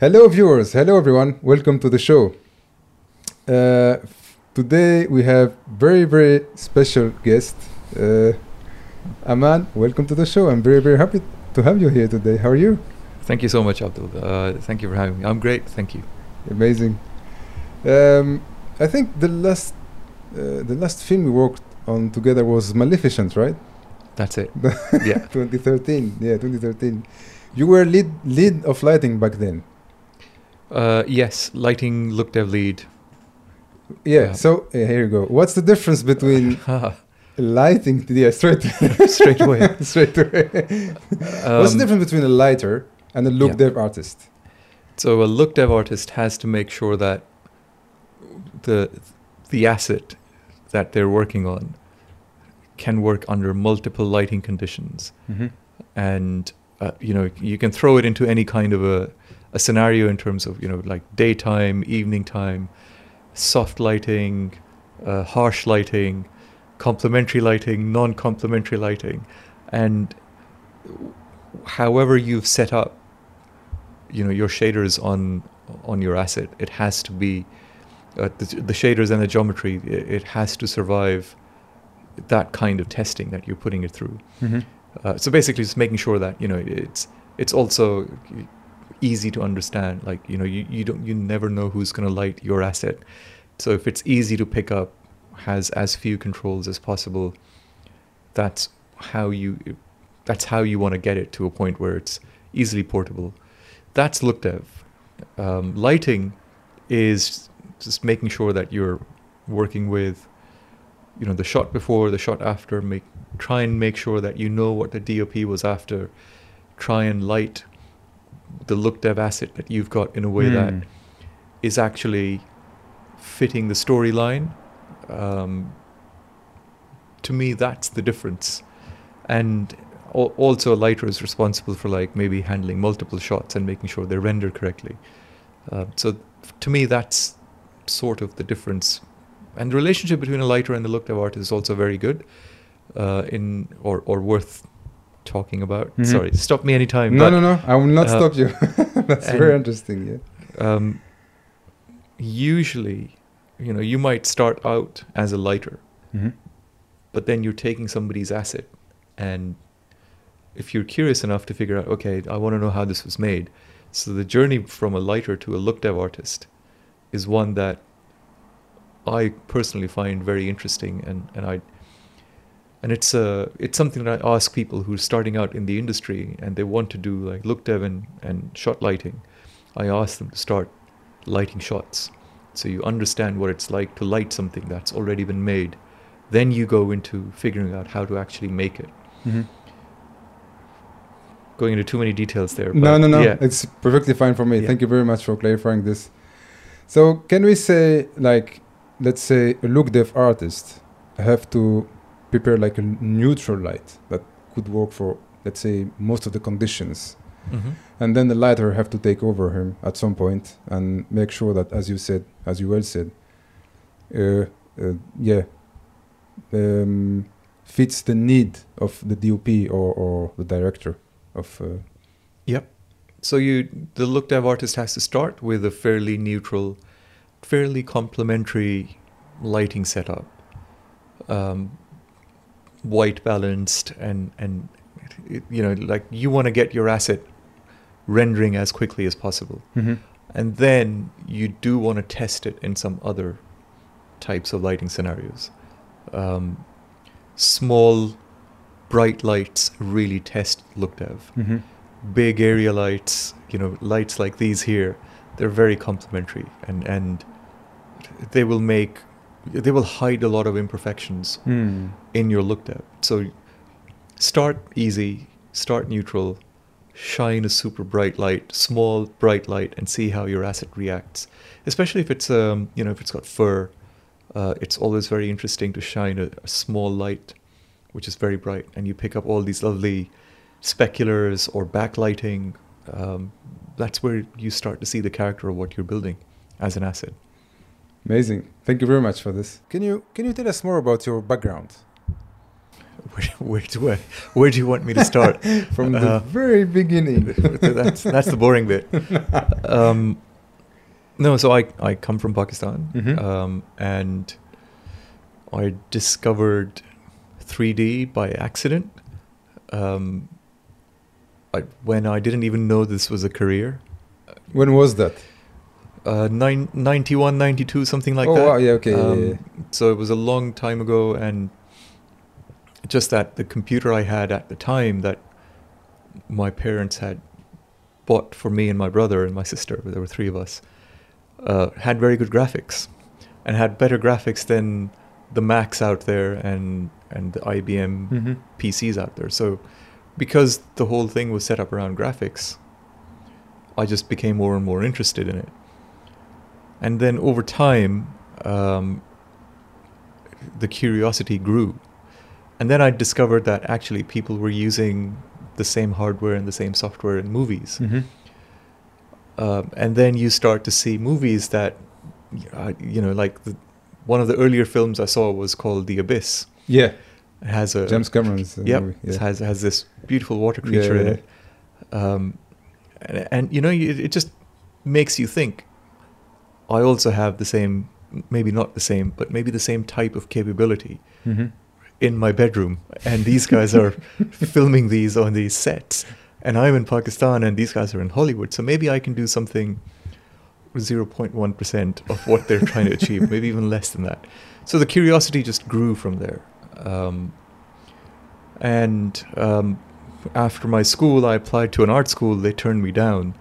Hello, viewers. Hello, everyone. Welcome to the show. Uh, today we have very, very special guest, uh, Amaan. Welcome to the show. I'm very, very happy to have you here today. How are you? Thank you so much, Abdul. Uh, thank you for having me. I'm great. Thank you. Amazing. Um, I think the last, uh, the last film we worked on together was Maleficent, right? That's it. yeah. 2013. Yeah, 2013. You were lead lead of lighting back then. Uh, yes, lighting look dev lead. Yeah. Yeah. So uh, here you go. What's the difference between lighting? Yeah, straight Straight away. straight away. What's the Um, difference between a lighter and a look yeah. dev artist? So a look dev artist has to make sure that the the asset that they're working on can work under multiple lighting conditions, Mm-hmm. and uh, you know you can throw it into any kind of a a scenario in terms of you know like daytime, evening time, soft lighting, uh, harsh lighting, complementary lighting, non-complementary lighting, and however you've set up, you know your shaders on on your asset, it has to be uh, the, the shaders and the geometry. It, it has to survive that kind of testing that you're putting it through. Mm-hmm. Uh, so basically, just making sure that you know it's it's also easy to understand. Like you know, you, you don't you never know who's going to light your asset. So if it's easy to pick up, has as few controls as possible. That's how you that's how you want to get it to a point where it's easily portable. That's look dev. Um, lighting is just making sure that you're working with you know the shot before the shot after make try and make sure that you know what the DOP was after try and light the look dev asset that you've got in a way that Mm. is actually fitting the storyline. Um, to me that's the difference. And al- also a lighter is responsible for like maybe handling multiple shots and making sure they're rendered correctly. Uh, so to me that's sort of the difference. And the relationship between a lighter and the look dev artist is also very good uh, in or, or worth talking about Mhm. sorry stop me anytime No, but, no, no. I will not uh, stop you. That's very interesting. Yeah. um, usually, you know, you might start out as a lighter, Mm-hmm. but then you're taking somebody's asset, and if you're curious enough to figure out, okay, I want to know how this was made. So the journey from a lighter to a look dev artist is one that I personally find very interesting, and and I. And it's uh, it's something that I ask people who are starting out in the industry and they want to do like look dev and, and shot lighting. I ask them to start lighting shots. So you understand what it's like to light something that's already been made. Then you go into figuring out how to actually make it. Mm-hmm. Going into too many details there. No, no, no. Yeah. It's perfectly fine for me. Yeah. Thank you very much for clarifying this. So, can we say, like, let's say a look dev artist have to prepare like a neutral light that could work for, let's say, most of the conditions, Mhm. and then the lighter have to take over him at some point and make sure that, as you said, as you well said, uh, uh, yeah, um, fits the need of the DOP or, or the director of. Uh, Yep. So you, the look dev artist has to start with a fairly neutral, fairly complementary lighting setup, um, white balanced, and and you know like you want to get your asset rendering as quickly as possible, and then you do want to test it in some other types of lighting scenarios. Um, small, bright lights really test look dev Mm-hmm. big area lights, you know, lights like these here, they're very complementary and and they will make they will hide a lot of imperfections Mm. in your look dev. So start easy, start neutral, shine a super bright light, small bright light, and see how your asset reacts. Especially if it's um you know if it's got fur, uh, it's always very interesting to shine a, a small light, which is very bright, and you pick up all these lovely speculars or backlighting. Um, that's where you start to see the character of what you're building as an asset. Amazing. Thank you very much for this. Can you can you tell us more about your background? where, where do I, where do you want me to start? From the Uh, very beginning. that's that's the boring bit. Um, no, so I I come from Pakistan, Mhm. um, and I discovered 3D by accident. Um, I, when I didn't even know this was a career. when was that? Uh, nine, 91, 92, something like oh that. wow, yeah, okay, Um, yeah, yeah. So it was a long time ago, and just that the computer I had at the time that my parents had bought for me and my brother and my sister, there were three of us, uh, had very good graphics, and had better graphics than the Macs out there and and the IBM Mhm. PCs out there. So because the whole thing was set up around graphics, I just became more and more interested in it. And then over time, um, the curiosity grew. And then I discovered that actually people were using the same hardware and the same software in movies. Mhm. Um, and then you start to see movies that, uh, you know, like the, one of the earlier films I saw was called The Abyss. Yeah, It has a James Cameron's Yep, movie. it Yeah. has has this beautiful water creature in Yeah. it, um, and, and you know you, it just makes you think. I also have the same, maybe not the same, but maybe the same type of capability Mhm. in my bedroom, and these guys are filming these on these sets, and I'm in Pakistan, and these guys are in Hollywood, so maybe I can do something. 0.1 percent of what they're trying to achieve, maybe even less than that. So the curiosity just grew from there. Um, and um, after my school, I applied to an art school. They turned me down,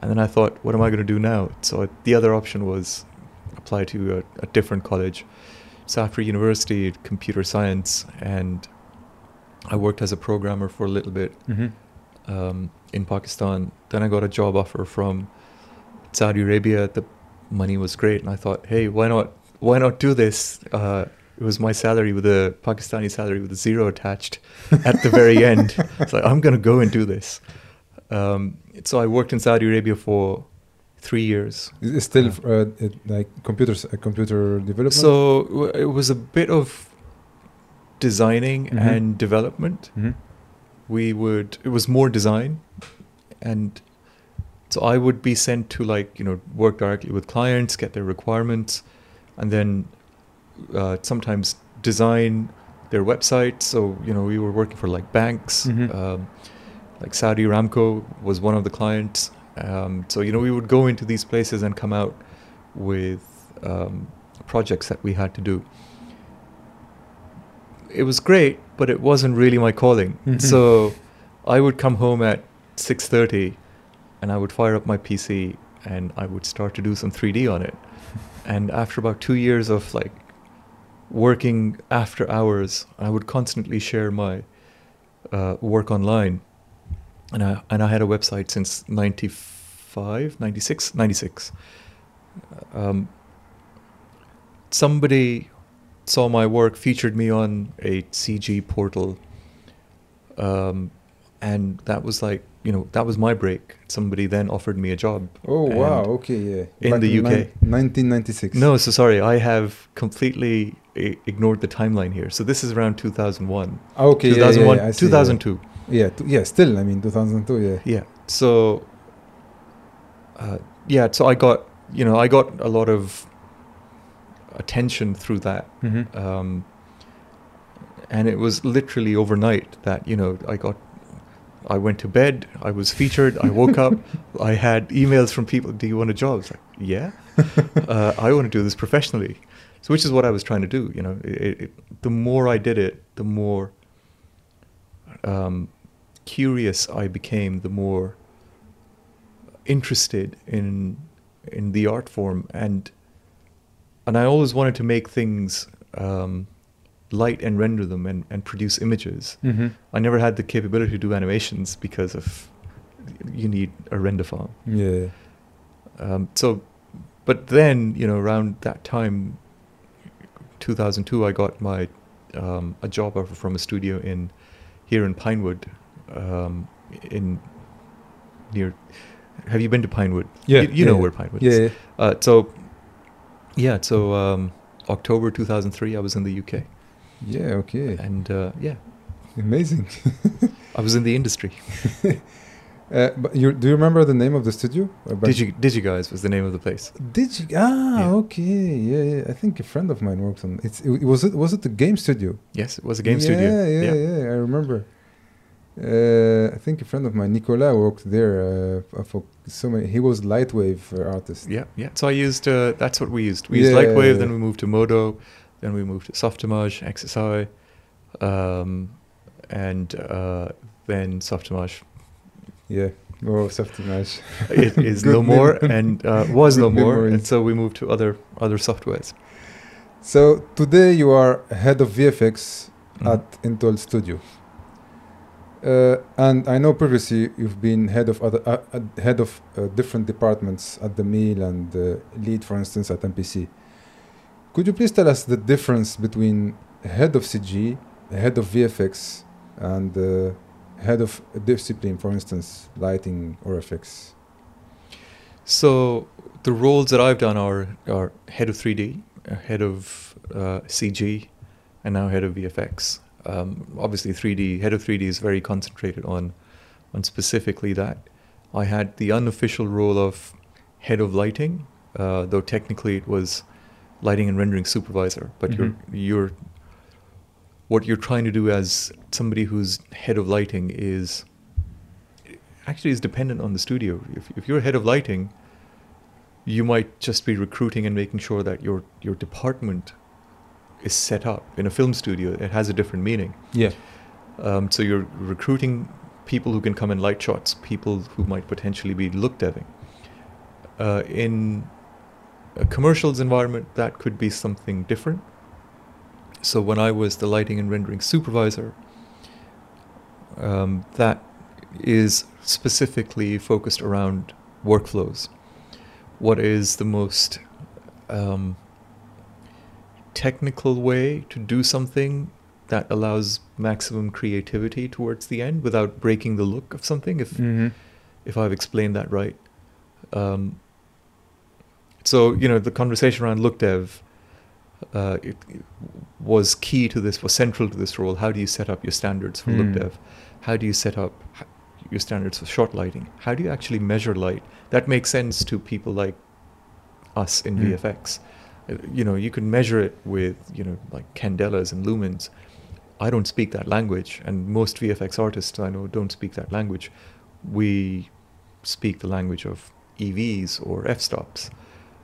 and then I thought, what am I going to do now? So the other option was apply to a, a different college. So after university, computer science, and I worked as a programmer for a little bit Mhm. um, in Pakistan. Then I got a job offer from Saudi Arabia. The money was great, and I thought, hey, why not? Why not do this? Uh, it was my salary with a Pakistani salary with a zero attached at the very end. So I'm going to go and do this. Um, so I worked in Saudi Arabia for three years. Is it still uh, it, like computers, uh, computer development? So w- it was a bit of designing Mhm. and development. Mhm. we would it was more design and so i would be sent to like you know work directly with clients get their requirements and then uh, sometimes design their websites so you know we were working for like banks Mhm. um, like Saudi Aramco was one of the clients um, so you know we would go into these places and come out with um, projects that we had to do it was great, but it wasn't really my calling. Mhm. So I would come home at 6:30 and I would fire up my PC and I would start to do some 3D on it. and after about 2 years of like working after hours, I would constantly share my uh, work online. And I and I had a website since 95, 96, 96. Um, somebody saw my work, featured me on a CG portal, um, and that was like you know that was my break. Somebody then offered me a job. oh wow, okay, yeah. in Back the UK. 1996. No, so sorry, I have completely ignored the timeline here. So this is around 2001, Ah, okay, yeah, yeah, 2001, yeah, I see, yeah. 2002. Yeah, t- yeah, still, I mean, 2002, yeah. Yeah. So, uh, yeah. So I got, you know, I got a lot of attention through that, hmm um, and it was literally overnight that you know I got. I went to bed. I was featured. I woke up. I had emails from people. Do you want a job? I was like, yeah. uh, I want to do this professionally. So, which is what I was trying to do. You know, it, it, the more I did it, the more um, curious I became. The more interested in in the art form, and and I always wanted to make things um, light and render them and, and produce images. hmm I never had the capability to do animations because of you need a render farm. Yeah. Um, so, but then you know around that time, 2002, I got my um, a job offer from a studio in here in Pinewood, um, in near. Have you been to Pinewood? Yeah, you, you yeah, know yeah. where Pinewood Yeah, is. yeah. Uh, so, yeah, so um, October 2003, I was in the UK, Yeah, okay. and uh, yeah, Amazing. I was in the industry. uh, but you, do you remember the name of the studio? Digi Digiguys was the name of the place. Did you? Ah, Yeah. okay. Yeah, yeah. I think a friend of mine worked on it's. It, was it was it the game studio? Yes, it was a game yeah, studio. Yeah, yeah, yeah. I remember. Uh, I think a friend of mine, Nicolas, worked there uh, for so many. He was lightwave uh, artist. Yeah, yeah. So I used uh, that's what we used. We used Yeah. Lightwave, then we moved to Modo, then we moved to Softimage, XSI, um, and uh, then Softimage Yeah. Oh, Softimage. it is Good no more and uh, was no more, and so we moved to other other softwares. So today you are head of VFX Mhm. at Untold Studio. Uh, and I know previously you've been head of other uh, uh, head of uh, different departments at the mill and uh, lead, for instance, at MPC. Could you please tell us the difference between head of CG, head of VFX, and head of discipline, for instance, lighting or FX? So the roles that I've done are are head of 3D, uh, head of CG, and now head of VFX. Um, obviously, 3D head of 3D is very concentrated on on specifically that. I had the unofficial role of head of lighting, uh, though technically it was lighting and rendering supervisor. But Mhm. you're you're what you're trying to do as somebody who's head of lighting is actually is dependent on the studio. If, if you're head of lighting, you might just be recruiting and making sure that your your department is set up in a film studio. It has a different meaning. Yeah. Um, so you're recruiting people who can come and light shots, people who might potentially be look deving. Uh, in a commercials environment, that could be something different. So when I was the lighting and rendering supervisor, um, that is specifically focused around workflows. What is the most um, technical way to do something that allows maximum creativity towards the end without breaking the look of something? If Mm-hmm. if I've explained that right. Um, so you know the conversation around look dev uh, it, it was key to this, was central to this role. How do you set up your standards for Hmm. look dev? How do you set up your standards for short lighting? How do you actually measure light? That makes sense to people like us in Hmm. VFX. You know, you can measure it with you know like candelas and lumens. I don't speak that language, and most VFX artists I know don't speak that language. We speak the language of EVs or f-stops.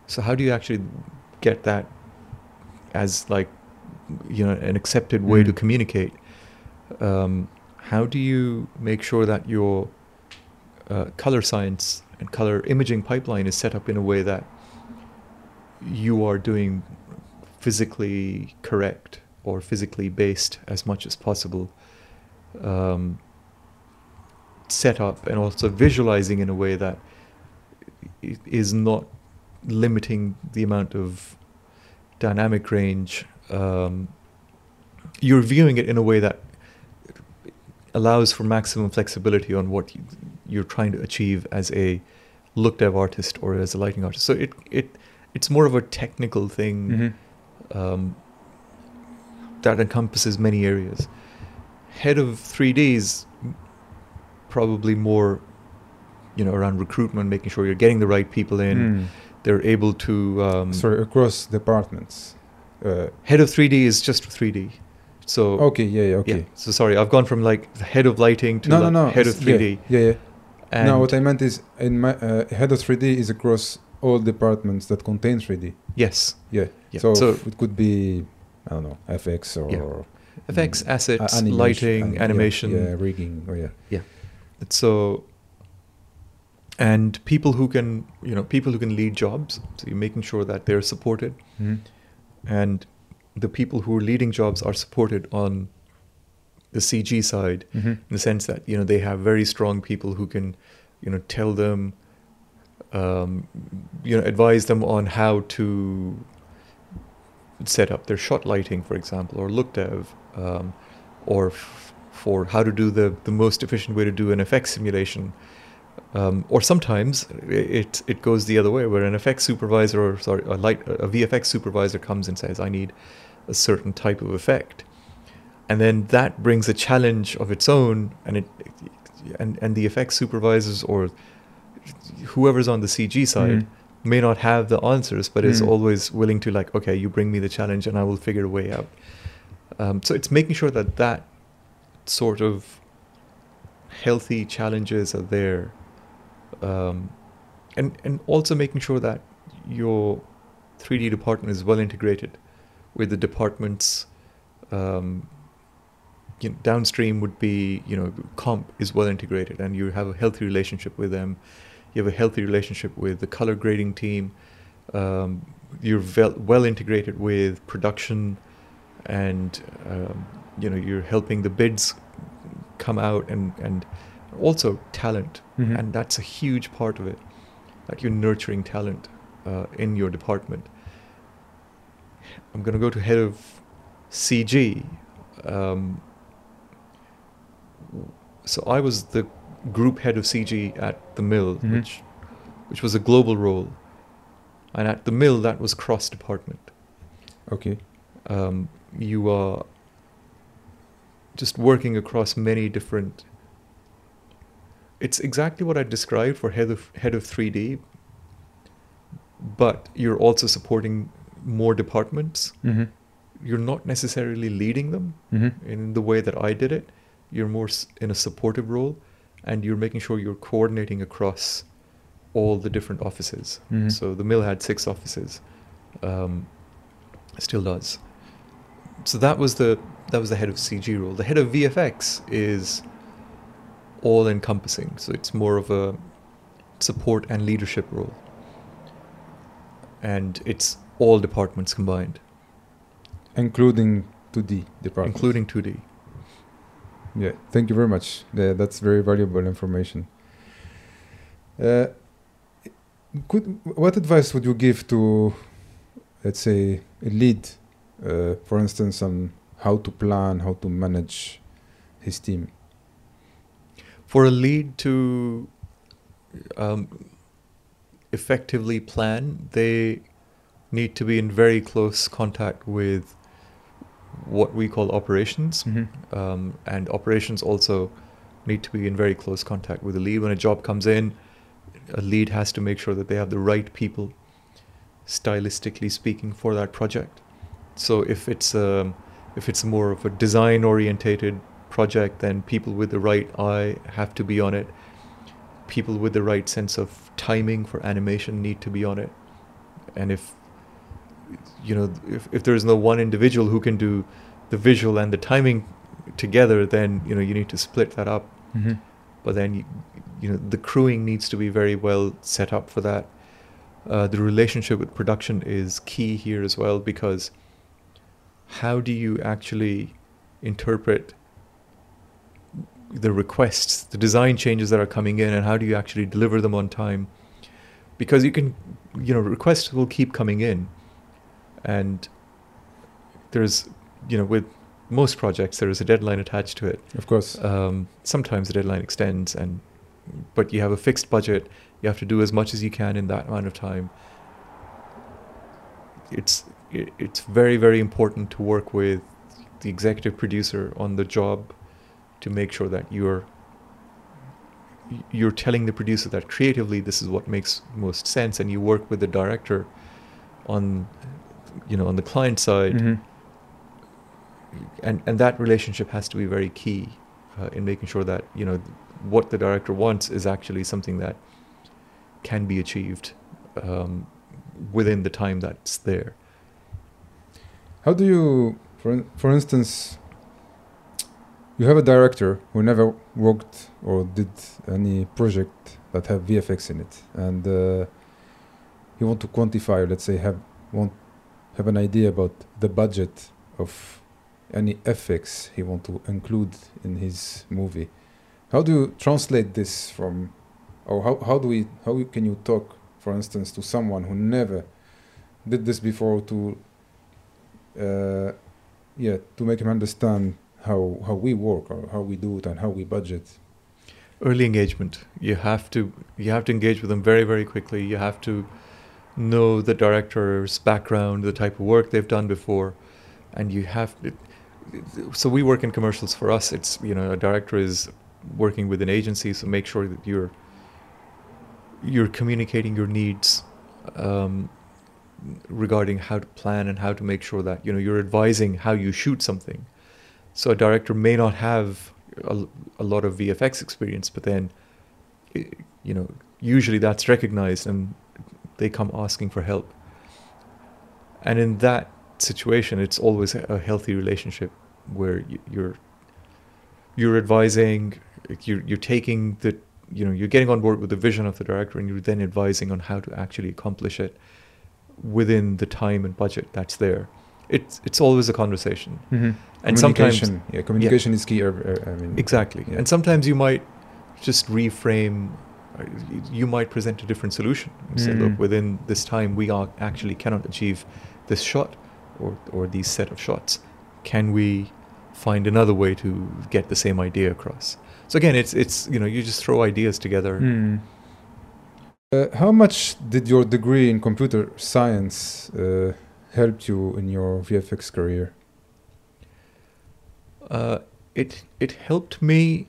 So how do you actually get that as like you know an accepted way to Mm. communicate? Um, how do you make sure that your uh, color science and color imaging pipeline is set up in a way that you are doing physically correct or physically based as much as possible um, set up and also visualizing in a way that is not limiting the amount of dynamic range. Um, you're viewing it in a way that allows for maximum flexibility on what you, you're trying to achieve as a look dev artist or as a lighting artist. So it it it's more of a technical thing Mm-hmm. um, that encompasses many areas. Head of 3D is probably more, you know, around recruitment, making sure you're getting the right people in. Mm. They're able to. Um, Sorry, across departments. Uh, Head of 3D is just 3D. So okay, yeah, yeah, okay. yeah. So sorry, I've gone from like the head of lighting to No, no, like no. head of 3D. Yeah, yeah. And no, what I meant is in my uh, head of 3D is across all departments that contain 3D. yes, Yeah. yeah. So, so it could be, I don't know, FX or Yeah. effects, mm, assets, animation, lighting, yeah, animation. Yeah, rigging. Oh yeah. Yeah. So, and people who can, you know, people who can lead jobs. So you're making sure that they're supported, Mhm. and the people who are leading jobs are supported on the CG side Mhm. in the sense that you know they have very strong people who can, you know, tell them, um, you know, advise them on how to set up their shot lighting, for example, or look dev, um, or f- for how to do the the most efficient way to do an FX simulation. Um, or sometimes it it goes the other way, where an FX supervisor or sorry, a light a VFX supervisor comes and says, "I need a certain type of effect." and then that brings a challenge of its own, and it and and the effects supervisors or whoever's on the CG side Mhm. may not have the answers, but is Mm. always willing to like, okay, you bring me the challenge, and I will figure a way out. Um, so it's making sure that that sort of healthy challenges are there, um, and and also making sure that your 3D department is well integrated with the departments. Um, you know, downstream would be you know comp is well integrated, and you have a healthy relationship with them. You have a healthy relationship with the color grading team. Um, you're vel- well integrated with production, and um, you know you're helping the bids come out, and and also talent, Mhm. and that's a huge part of it. That you're nurturing talent uh, in your department. I'm going to go to head of CG. Um, so I was the group head of CG at the mill, Mhm. which which was a global role, and at the mill that was cross department. Okay. Um, you are just working across many different. It's exactly what I described for head of head of 3D, but you're also supporting more departments. Mm-hmm. You're not necessarily leading them Mm-hmm. in the way that I did it. You're more in a supportive role, and you're making sure you're coordinating across all the different offices. Mhm. So the mill had six offices, um, still does. So that was the that was the head of CG role. The head of VFX is all encompassing. So it's more of a support and leadership role, and it's all departments combined, Including 2D department. including 2D. Yeah, thank you very much. Yeah, that's very valuable information. Uh, could, what advice would you give to, let's say, a lead, uh, for instance, on how to plan, how to manage his team? for a lead to um, effectively plan, they need to be in very close contact with what we call operations, Mm-hmm. um, and operations also need to be in very close contact with the lead. When a job comes in, a lead has to make sure that they have the right people, stylistically speaking, for that project. So if it's um, if it's more of a design orientated project, then people with the right eye have to be on it. People with the right sense of timing for animation need to be on it. And if you know if, if there's no one individual who can do the visual and the timing together, then you know you need to split that up. Mm-hmm. But then you, you know the crewing needs to be very well set up for that. Uh, the relationship with production is key here as well because how do you actually interpret the requests, the design changes that are coming in, and how do you actually deliver them on time? Because you can, you know, requests will keep coming in, and there's, you know, with most projects there is a deadline attached to it. Of course. Um, sometimes the deadline extends, and but you have a fixed budget. You have to do as much as you can in that amount of time. It's it, it's very very important to work with the executive producer on the job to make sure that you're you're telling the producer that creatively this is what makes most sense, and you work with the director on you know on the client side Mhm. and and that relationship has to be very key uh, in making sure that you know what the director wants is actually something that can be achieved um, within the time that's there. How do you, for for instance, you have a director who never worked or did any project that have VFX in it, and uh, you want to quantify, let's say, have want have an idea about the budget of any effects he want to include in his movie. How do you translate this from, or how, how do we how can you talk, for instance, to someone who never did this before to uh, yeah, to make him understand how how we work or how we do it and how we budget. Early engagement. You have to you have to engage with them very very quickly. You have to know the director's background, the type of work they've done before, and you have it, so we work in commercials. For us, it's you know a director is working with an agency, so make sure that you're you're communicating your needs um, regarding how to plan and how to make sure that you know you're advising how you shoot something. So a director may not have a, a lot of VFX experience, but then you know usually that's recognized and they come asking for help. And in that situation, it's always a healthy relationship where you're you're advising, you're you're taking the you know you're getting on board with the vision of the director, and you're then advising on how to actually accomplish it within the time and budget that's there. It's it's always a conversation, Mm-hmm. and sometimes communication, yeah, communication is key. uh, uh, I mean, exactly, Yeah. and sometimes you might just reframe. Uh, y- You might present a different solution and say, Mm. "Look, within this time, we are actually cannot achieve this shot or or these set of shots. Can we find another way to get the same idea across?" So again, it's it's you know you just throw ideas together. Mm. Uh, how much did your degree in computer science uh, help you in your VFX career? Uh, it it helped me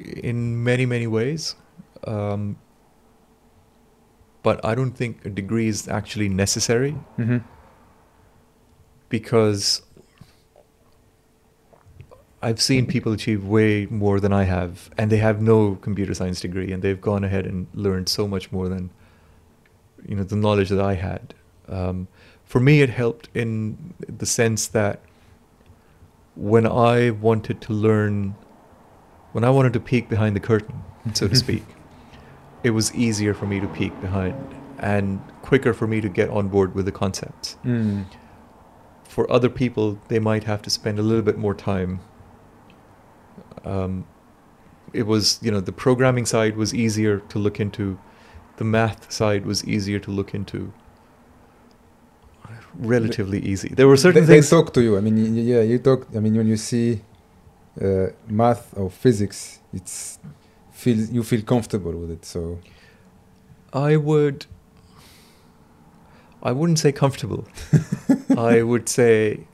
in many many ways, um, but I don't think a degree is actually necessary Mm-hmm. because I've seen people achieve way more than I have, and they have no computer science degree, and they've gone ahead and learned so much more than you know the knowledge that I had. Um, for me, it helped in the sense that when I wanted to learn, when I wanted to peek behind the curtain, so to speak, it was easier for me to peek behind and quicker for me to get on board with the concepts Mm. for other people, they might have to spend a little bit more time. Um, it was, you know, the programming side was easier to look into, the math side was easier to look into. Relatively easy. There were certain they, things. they talk to you. I mean, yeah, you talk. I mean, when you see uh, math or physics, it's feel you feel comfortable with it. So I would. I wouldn't say comfortable. I would say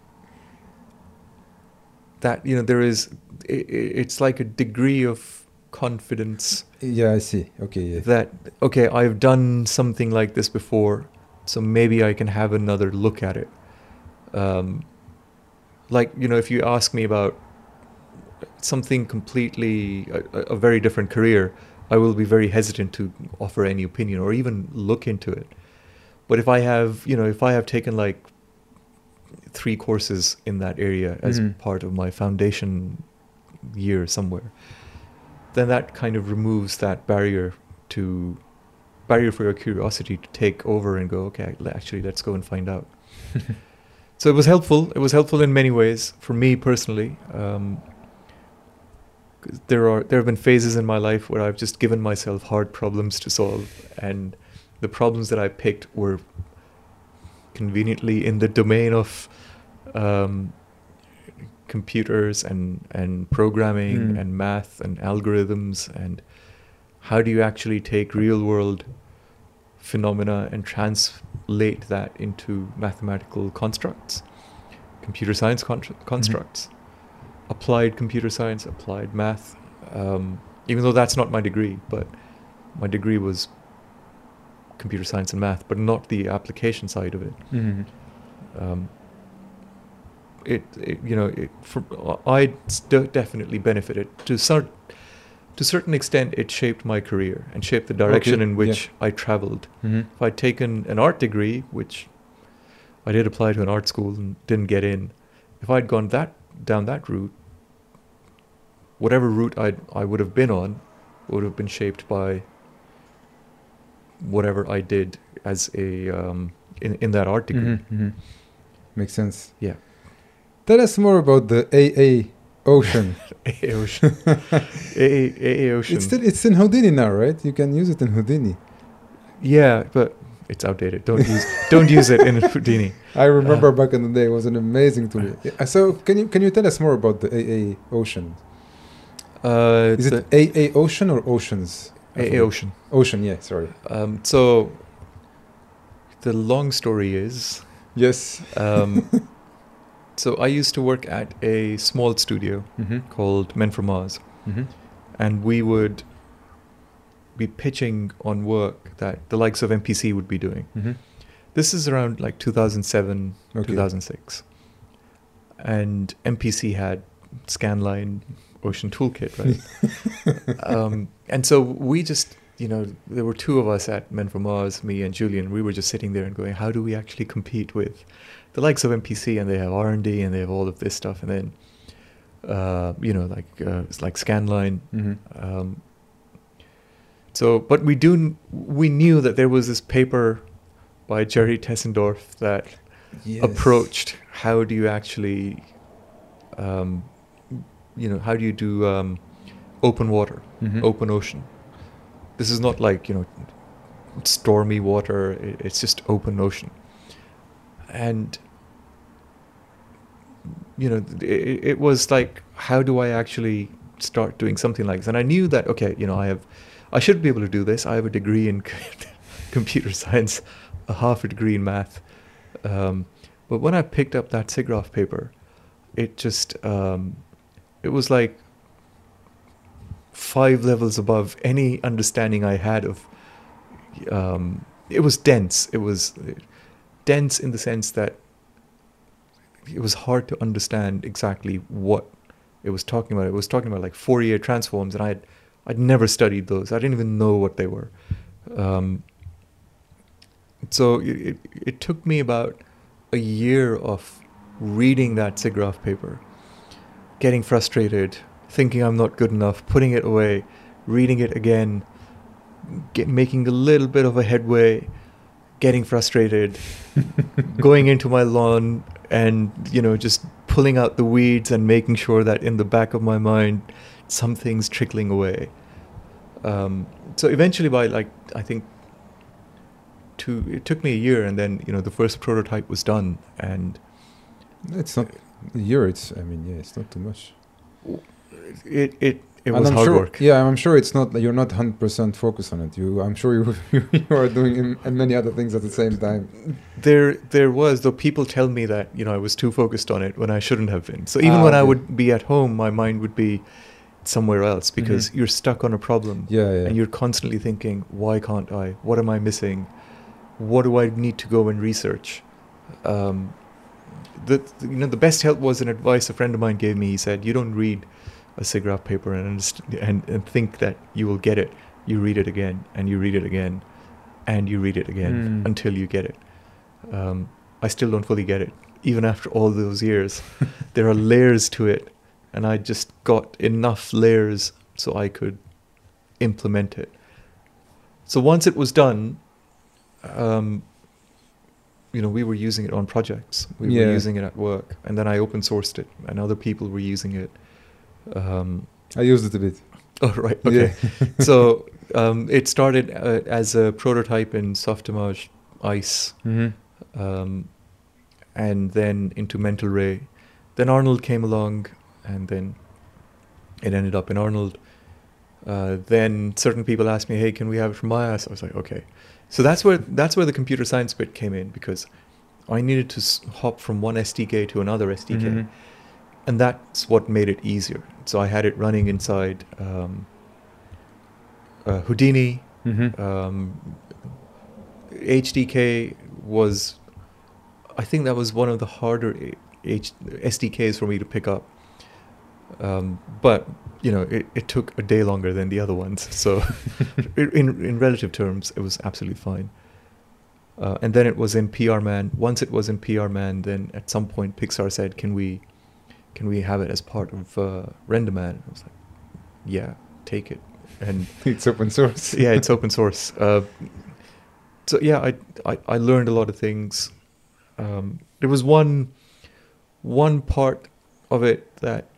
that you know there is. i i- it's like a degree of confidence yeah, I see. Okay, yeah. that okay i've done something like this before so maybe i can have another look at it um, like you know if you ask me about something completely a, a very different career i will be very hesitant to offer any opinion or even look into it. But if i have you know if i have taken like three courses in that area as Mhm. part of my foundation year somewhere then that kind of removes that barrier to barrier for your curiosity to take over and go okay actually let's go and find out. So it was helpful. It was helpful in many ways for me personally. Um, there are there have been phases in my life where I've just given myself hard problems to solve and the problems that I picked were conveniently in the domain of um, computers and and programming Mm. and math and algorithms and how do you actually take real world phenomena and translate that into mathematical constructs computer science contr constructs applied computer science applied math um, even though that's not my degree but my degree was computer science and math but not the application side of it Mhm. um, it, it you know it, for, I st- definitely benefited to some to a certain extent it shaped my career and shaped the direction Okay, in yeah. which I traveled Mhm. if I'd taken an art degree which I did apply to an art school and didn't get in if I'd gone that down that route whatever route I I would have been on would have been shaped by whatever I did as a um, in in that art degree Mhm, mhm. Makes sense. Yeah. Tell us more about the AA Ocean. AA Ocean. AA, AA Ocean. it's still it's in Houdini now, right? You can use it in Houdini. yeah, but it's outdated. Don't use don't use it in Houdini. I remember Uh, back in the day; it was an amazing tool. Yeah, So, can you can you tell us more about the AA Ocean? Uh, Is it AA Ocean or Oceans? AA. Ocean? Ocean, yeah. Sorry. Um, so the long story is Yes. um, So I used to work at a small studio Mm-hmm. called Men from Mars, Mm-hmm. and we would be pitching on work that the likes of MPC would be doing. Mm-hmm. This is around like 2007, Okay. 2006. And MPC had Scanline Ocean Toolkit, right? um, and so we just, you know, there were two of us at Men from Mars, me and Julian. We were just sitting there and going, how do we actually compete with the likes of MPC? And they have R&D and they have all of this stuff. And then, uh, you know, like uh, it's like Scanline. Mm-hmm. Um, so, but we do, we knew that there was this paper by Jerry Tessendorf that approached how do you actually, um, you know, how do you do um, open water, Mhm. open ocean? This is not like you know, stormy water. It's just open ocean, and you know, it, it was like, how do I actually start doing something like this? And I knew that okay, you know, I have, I should be able to do this. I have a degree in computer science, a half a degree in math. Um, but when I picked up that SIGGRAPH paper, it just um, it was like five levels above any understanding I had of. Um, it was dense. It was dense in the sense that it was hard to understand exactly what it was talking about. It was talking about like Fourier transforms, and I had I'd never studied those. I didn't even know what they were. Um, so it, it, it took me about a year of reading that SIGGRAPH paper, getting frustrated, thinking I'm not good enough, putting it away, reading it again, get, making a little bit of a headway, getting frustrated, going into my lawn and you know just pulling out the weeds and making sure that in the back of my mind something's trickling away. Um, so eventually, by like I think two, it took me a year, and then you know the first prototype was done, and It's not a year. It's I mean yeah, it's not too much. it it it was I'm hard sure, work. Yeah, I'm sure it's not. You're not hundred percent focused on it. You, I'm sure you, you are doing in, and many other things at the same time. There there was though people tell me that you know I was too focused on it when I shouldn't have been. So even Ah, when I would be at home, my mind would be somewhere else because Mhm. you're stuck on a problem. Yeah, yeah. and you're constantly thinking, why can't I? What am I missing? What do I need to go and research? Um, the you know the best help was an advice a friend of mine gave me. He said, you don't read a SIGGRAPH paper and, and and think that you will get it. You read it again and you read it again, and you read it again Mm. until you get it. Um, I still don't fully get it, even after all those years. there are layers to it, and I just got enough layers so I could implement it. So once it was done, um, you know, we were using it on projects. We Yeah. were using it at work, and then I open sourced it, and other people were using it. Um, I used it a bit. oh right, okay. so um, it started uh, as a prototype in Softimage ICE, Mm-hmm. um, and then into Mental Ray. Then Arnold came along, and then it ended up in Arnold. Uh, then certain people asked me, "Hey, can we have it from Maya?" So I was like, "Okay." So that's where that's where the computer science bit came in because I needed to hop from one SDK to another SDK, Mhm. and that's what made it easier. So I had it running inside um, uh, Houdini, Mm-hmm. um, HDK was, I think that was one of the harder H- SDKs for me to pick up. Um, but you know, it, it took a day longer than the other ones. So, in in relative terms, it was absolutely fine. Uh, and then it was in PRMan. Once it was in PRMan, then at some point Pixar said, "Can we, can we have it as part of uh, RenderMan?" I was like, "Yeah, take it." And it's open source. yeah, it's open source. Uh, so yeah, I, I I learned a lot of things. Um, there was one one part of it that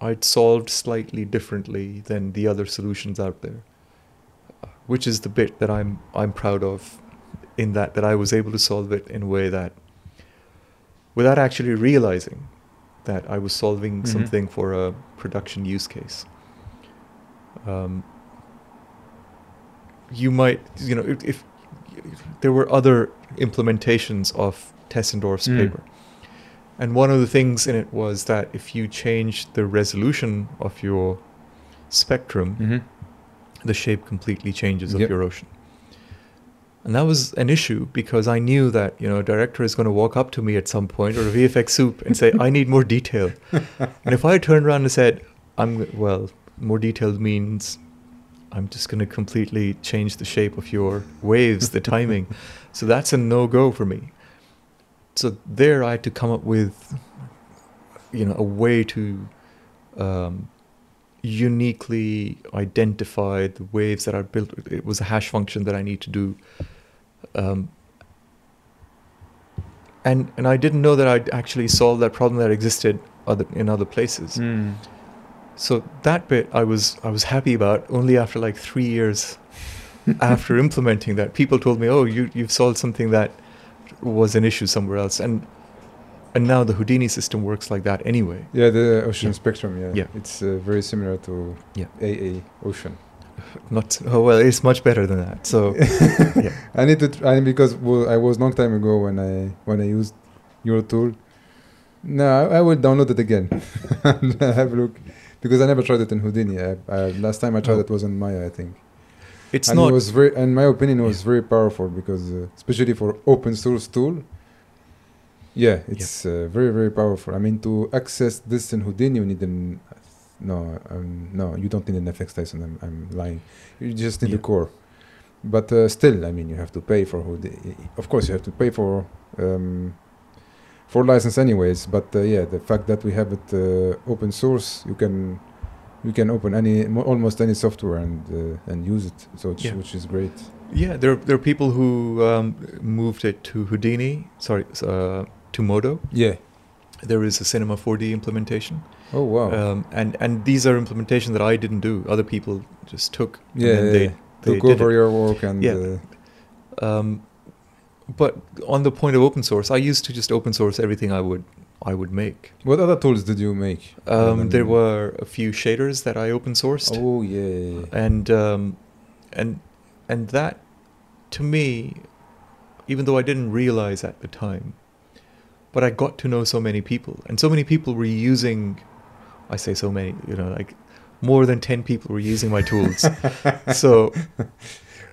I'd solved slightly differently than the other solutions out there, which is the bit that I'm I'm proud of, in that that I was able to solve it in a way that, without actually realizing, that I was solving Mhm. something for a production use case. Um, you might, you know, if, if there were other implementations of Tessendorf's Mm. paper, And one of the things in it was that if you change the resolution of your spectrum, hmm the shape completely changes of Yep. your ocean. And that was an issue because I knew that, you know, a director is going to walk up to me at some point or a VFX soup and say, I need more detail. and if I turned around and said, I'm, well, more detailed means I'm just going to completely change the shape of your waves, the timing. So that's a no go for me. So there I had to come up with, you know, a way to um, uniquely identify the waves that are built. It was a hash function that I need to do. Um, and and I didn't know that I'd actually solved that problem that existed other in other places. Mm. So that bit I was I was happy about only after like three years after implementing that. People told me, "Oh, you you've solved something that was an issue somewhere else," and and now the Houdini system works like that anyway. Yeah, the ocean Yeah. spectrum. Yeah, Yeah. it's uh, very similar to Yeah. AA ocean. Not oh well, it's much better than that. So yeah. I need to try because well, I was long time ago when I when I used your tool. No, I, I will download it again and have a look because I never tried it in Houdini. I, I, last time I tried Oh. it was in Maya, I think. It's and not it was very, in my opinion, it was Yeah. very powerful because uh, especially for open source tool. Yeah, it's uh, very very powerful. I mean, to access this in Houdini, you need an no, um, no, you don't need an FX Tyson. I'm, I'm lying. You just need Yeah. a core. But uh, still, I mean, you have to pay for Houdini. Of course, you have to pay for um, for license anyways. But uh, yeah, the fact that we have it uh, open source, you can you can open any almost any software and uh, and use it. So it's, Yeah. which is great. Yeah, there there are people who um, moved it to Houdini. Sorry, uh, to Modo. Yeah. There is a Cinema 4D implementation, Oh wow. um, and and these are implementations that I didn't do. Other people just took. yeah, yeah, they, yeah. they took over it. your work and Yeah. uh, Um, but on the point of open source, I used to just open source everything I would I would make. what other tools did you make? Um, there were a few shaders that I open sourced. Oh yeah, and um, and and that to me even though i didn't realize at the time but i got to know so many people and so many people were using i say so many you know like more than 10 people were using my tools so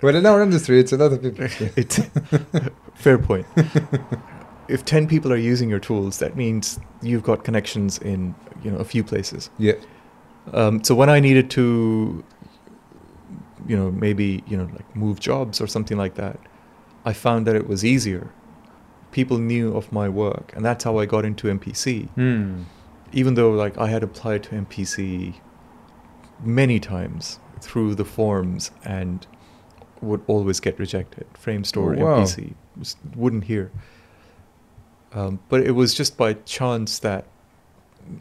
Well, in our industry, it's a lot of people. it's fair point if 10 people are using your tools that means you've got connections in you know a few places yeah. Um, so when I needed to, you know, maybe you know, like move jobs or something like that, I found that it was easier. People knew of my work, and that's how I got into MPC. Hmm. Even though like I had applied to MPC many times through the forms and would always get rejected. Framestore, Oh, wow. MPC, wouldn't hear. Um, but it was just by chance that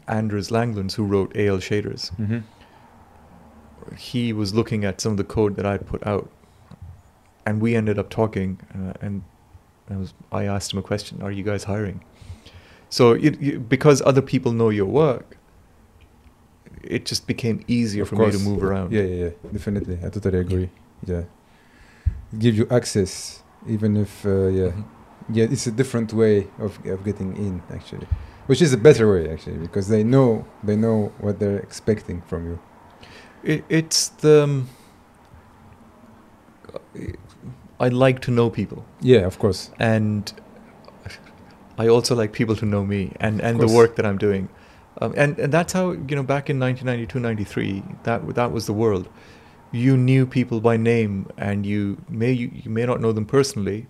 Anders Langlands, who wrote AL shaders, hmm he was looking at some of the code that I'd put out, and we ended up talking. Uh, and I, was, I asked him a question: Are you guys hiring? So it, because other people know your work, it just became easier Of for me to move around. Yeah, yeah, yeah. Definitely, I totally agree. Yeah. Give you access, even if uh, yeah, Mhm. Yeah, it's a different way of of getting in actually, which is a better way actually because they know they know what they're expecting from you. It, it's the. um, I like to know people, Yeah, of course. and I also like people to know me and, and the work that I'm doing. Um, and, and that's how, you know, back in 1992, 93, that, that was the world. You knew people by name and you may, you, you may not know them personally,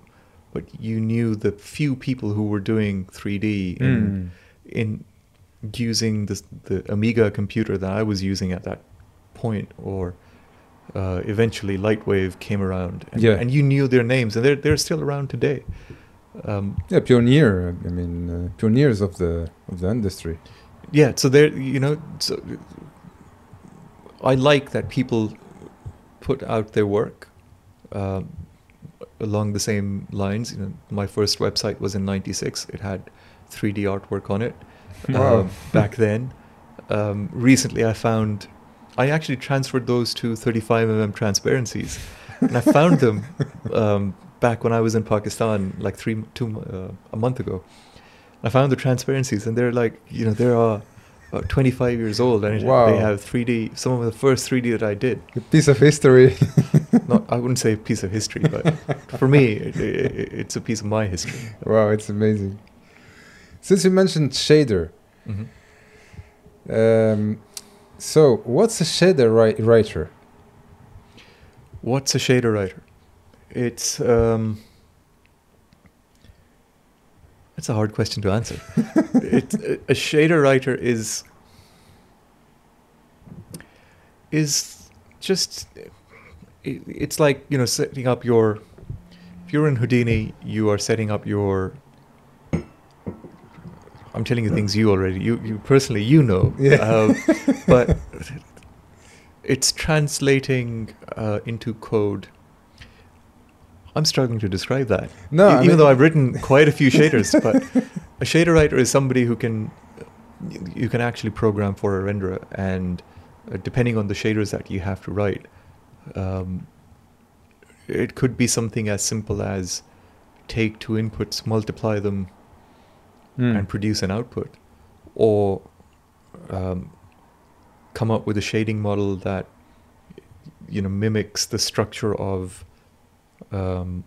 but you knew the few people who were doing 3D in, Mm. in using the, the Amiga computer that I was using at that point or uh, eventually Lightwave came around and, Yeah. and you knew their names and they're, they're still around today. Um, Yeah, pioneer. I mean, uh, pioneers of the of the industry. yeah so there you know so i like that people put out their work um, along the same lines you know my first website was in 96 it had 3d artwork on it Wow. um, back then um, recently i found i actually transferred those to 35mm transparencies and i found them um, back when i was in pakistan like three two uh, a month ago I found the transparencies, and they're like, you know, there are about 25 years old, and Wow. they have 3D. Some of the first 3D that I did. A piece of history. Not, I wouldn't say a piece of history, but for me, it, it, it's a piece of my history. wow, it's amazing. Since you mentioned shader, hmm um, so what's a shader ri- writer? What's a shader writer? It's um, it's a hard question to answer. a shader writer is is just it, it's like you know setting up your if you're in Houdini, you are setting up your. I'm telling you things you already you you personally you know, Yeah. um, but it's translating uh, into code. I'm struggling to describe that. No, E- even mean- though I've written quite a few shaders, but a shader writer is somebody who can you can actually program for a renderer, and uh, depending on the shaders that you have to write, um, it could be something as simple as take two inputs, multiply them, Hmm. and produce an output, or um, come up with a shading model that you know mimics the structure of um,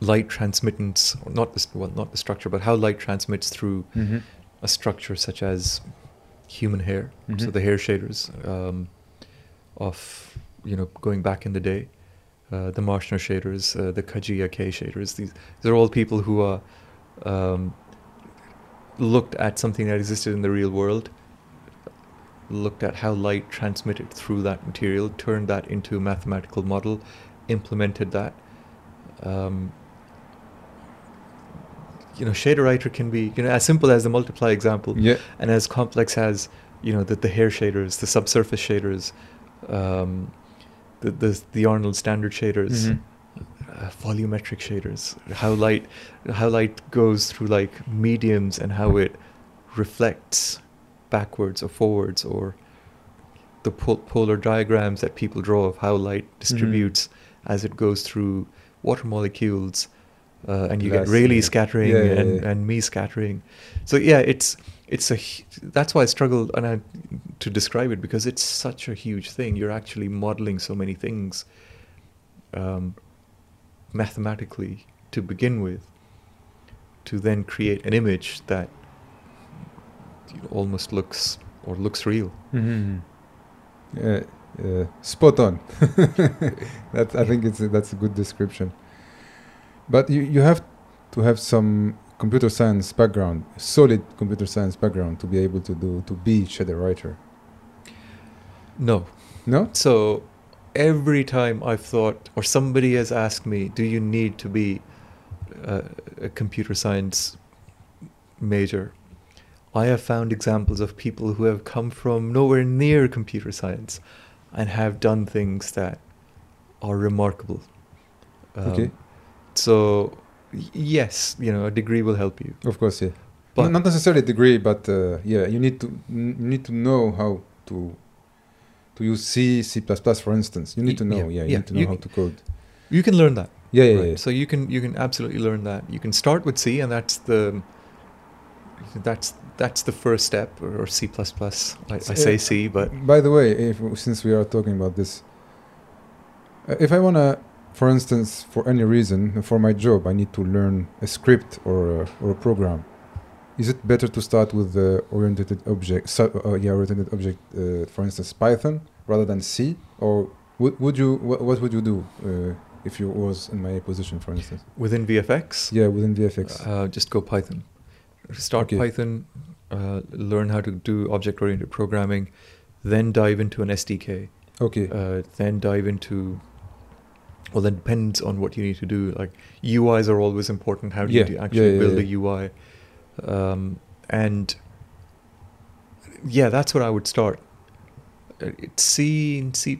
light transmittance, or not the well, not the structure, but how light transmits through Mhm. a structure such as human hair. So Mhm. the hair shaders um, of you know going back in the day, uh, the Marschner shaders, uh, the Kajiya-Kay shaders. These these are all people who are um, looked at something that existed in the real world, looked at how light transmitted through that material, turned that into a mathematical model, implemented that. Um, you know, shader writer can be you know as simple as the multiply example Yeah. and as complex as you know the, the hair shaders, the subsurface shaders, um, the, the the Arnold standard shaders, Mhm. uh, volumetric shaders, how light how light goes through like mediums and how it reflects backwards or forwards or the pol- polar diagrams that people draw of how light distributes as it goes through water molecules uh, and you Glass, get Rayleigh yeah. scattering Yeah, yeah, and, and Mie scattering so yeah it's it's a that's why I struggle and I, to describe it because it's such a huge thing you're actually modeling so many things um, mathematically to begin with to then create an image that you know, almost looks or looks real Mhm. Yeah, uh, spot on. that I think it's a, that's a good description. But you you have to have some computer science background, solid computer science background to be able to do to be shader writer. no No. So every time I've thought, or somebody has asked me, do you need to be uh, a computer science major? I have found examples of people who have come from nowhere near computer science and have done things that are remarkable. Um, Okay. So, yes, you know, a degree will help you. Of course, yeah. But Not necessarily a degree, but uh, yeah, you need to you need to know how to to use C, C++, for instance. You need to know. yeah, Yeah, you yeah, need to know you- how to code. you can learn that. Yeah, yeah, Right. yeah. So you can you can absolutely learn that. You can start with C, and that's the that's that's the first step, or, or C plus plus. I I say C, but By the way, if, since we are talking about this, uh, if I wanna, for instance, for any reason, for my job, I need to learn a script or a, or a program. Is it better to start with the oriented object, so, uh, yeah, oriented object, uh, for instance, Python rather than C, or would, would you what, what would you do uh, if you was in my position, for instance? within VFX, Yeah, within VFX. uh, just go Python. Start Okay. Python, uh, learn how to do object-oriented programming, then dive into an SDK. okay. Uh, then dive into well, then depends on what you need to do. Like UIs are always important. How do Yeah, you actually yeah, build a UI? Um, and yeah, that's what I would start. Uh, it's C and C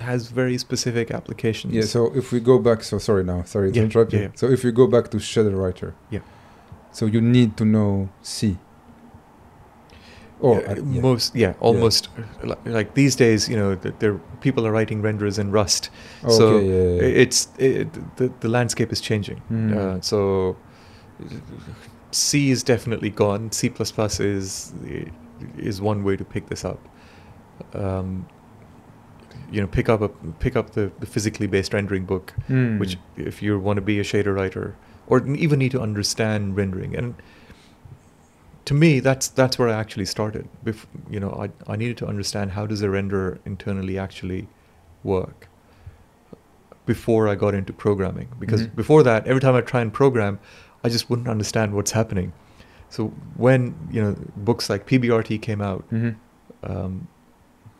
has very specific applications. Yeah, so if we go back, so sorry now, sorry to Yeah, interrupt you. yeah, yeah. So if we go back to shader writer, Yeah. So you need to know C. Or Yeah, uh, yeah. most yeah almost uh, li- like these days you know that there people are writing renderers in rust Oh, so yeah, yeah, yeah. it's it, the, the landscape is changing Mm. uh, so C is definitely gone. C is is one way to pick this up. Um, you know, pick up a pick up the, the physically based rendering book, Mm. which if you want to be a shader writer or even need to understand rendering and to me that's that's where I actually started. Bef- you know, I I needed to understand how does a renderer internally actually work before I got into programming because Mhm. before that every time I try and program I just wouldn't understand what's happening. So when you know books like PBRT came out, Mhm. um,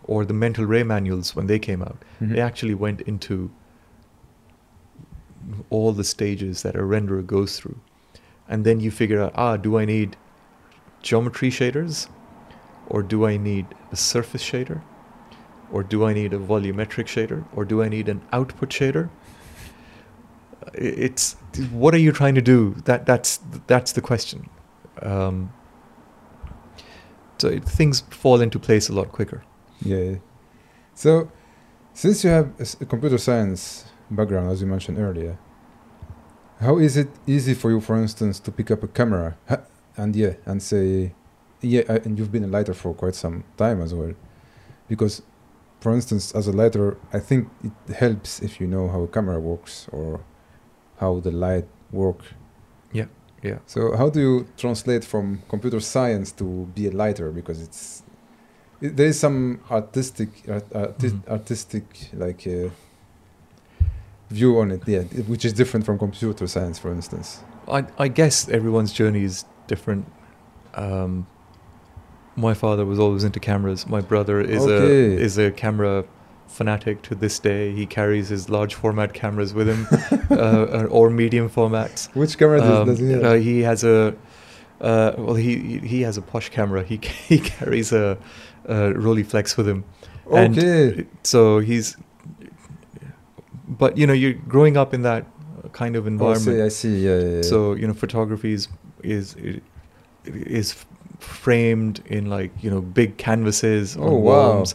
or the Mental Ray manuals when they came out, Mhm. they actually went into all the stages that a renderer goes through, and then you figure out ah, do I need geometry shaders, or do I need a surface shader, or do I need a volumetric shader, or do I need an output shader? It's what are you trying to do? That that's that's the question. Um, so it, things fall into place a lot quicker. Yeah. So, since you have a computer science background, as you mentioned earlier, how is it easy for you, for instance, to pick up a camera and yeah, and say, yeah, I, and you've been a lighter for quite some time as well, because, for instance, as a lighter, I think it helps if you know how a camera works or how the light work. Yeah. Yeah. So how do you translate from computer science to be a lighter? Because it's it, there is some artistic art, arti- Mhm. artistic like uh, view on it, yeah, which is different from computer science, for instance. I, I guess everyone's journey is different. Um, my father was always into cameras. My brother is Okay. a is a camera fanatic to this day. He carries his large format cameras with him, uh, or medium formats. Which camera does, Um, does he have? uh, he has a uh, well, he he- has a posh camera. He he carries a, a Rolleiflex with him. and okay. So he's, but you know, you're growing up in that kind of Oh, I environment. see. I see. Yeah, yeah, yeah. So you know, photography is is is framed in like you know big canvases on Oh, wow. walls.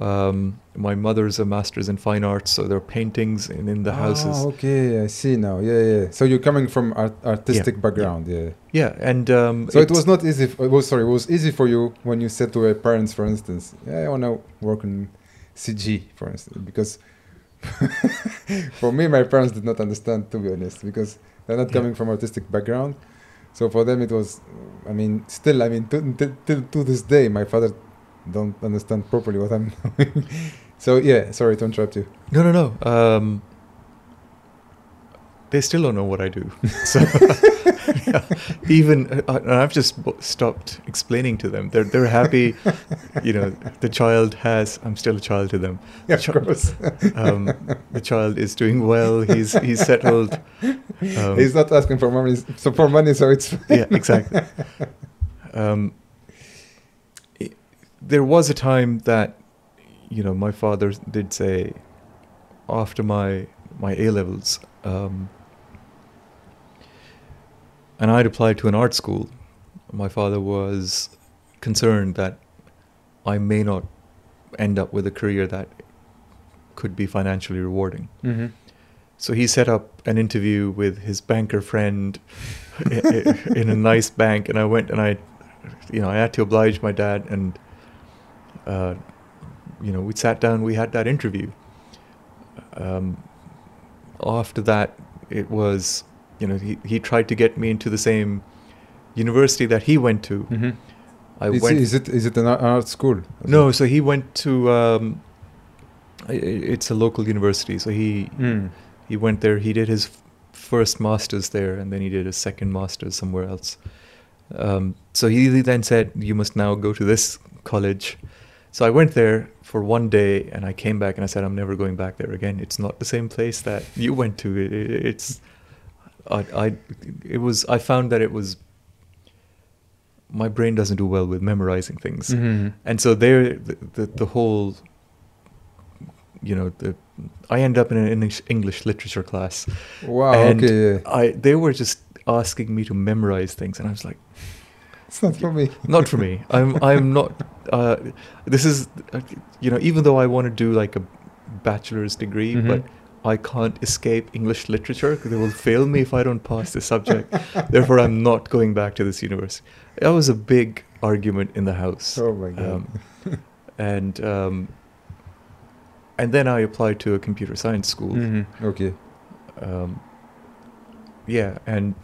Um, my mother's a master's in fine arts, so there are paintings in, in the houses. Ah, okay, I see now. Yeah, yeah. So you're coming from art- artistic background, yeah. Yeah, and um, So it was not easy. F- it was sorry. It was easy for you when you said to your parents, for instance, "Yeah, I want to work in CG," for instance, because for me, my parents did not understand, to be honest, because they're not Yeah. coming from artistic background. So for them, it was. I mean, still, I mean, to, till till to this day, my father don't understand properly what I'm doing. so yeah, sorry to interrupt you. No, no, no. Um, they still don't know what I do. So yeah, even uh, I've just b- stopped explaining to them. They're they're happy. you know, the child has. I'm still a child to them. Yeah, of course. Um, the child is doing well. He's he's settled. Um, He's not asking for money, so for money, so it's. yeah, exactly. Um, i- there was a time that, you know, my father did say, after my my A levels, um, and I'd applied to an art school. My father was concerned that I may not end up with a career that could be financially rewarding. hmm So he set up an interview with his banker friend i- i- in a nice bank, and I went and I, you know, I had to oblige my dad, and uh, you know, we sat down, we had that interview. Um, after that, it was, you know, he he tried to get me into the same university that he went to. hmm I is, went. is it is it an art school? no, so he went to. Um, it's a local university, so he Mm. he went there he did his first masters there and then he did his second masters somewhere else um, so he then said you must now go to this college so i went there for one day and i came back and i said i'm never going back there again it's not the same place that you went to it, it- it's I, I it was i found that it was my brain doesn't do well with memorizing things Mhm. and so there the, the, the whole you know the i end up in an english, english literature class Wow. and okay. Yeah. i they were just asking me to memorize things and i was like It's not for me. not for me i'm i'm not uh, this is you know even though i want to do like a bachelor's degree Mhm. but I can't escape English literature. 'cause They will fail me if I don't pass the subject. Therefore, I'm not going back to this university. That was a big argument in the house. Oh my god. Um, and um, and then I applied to a computer science school. Mhm, Okay. Um, yeah, and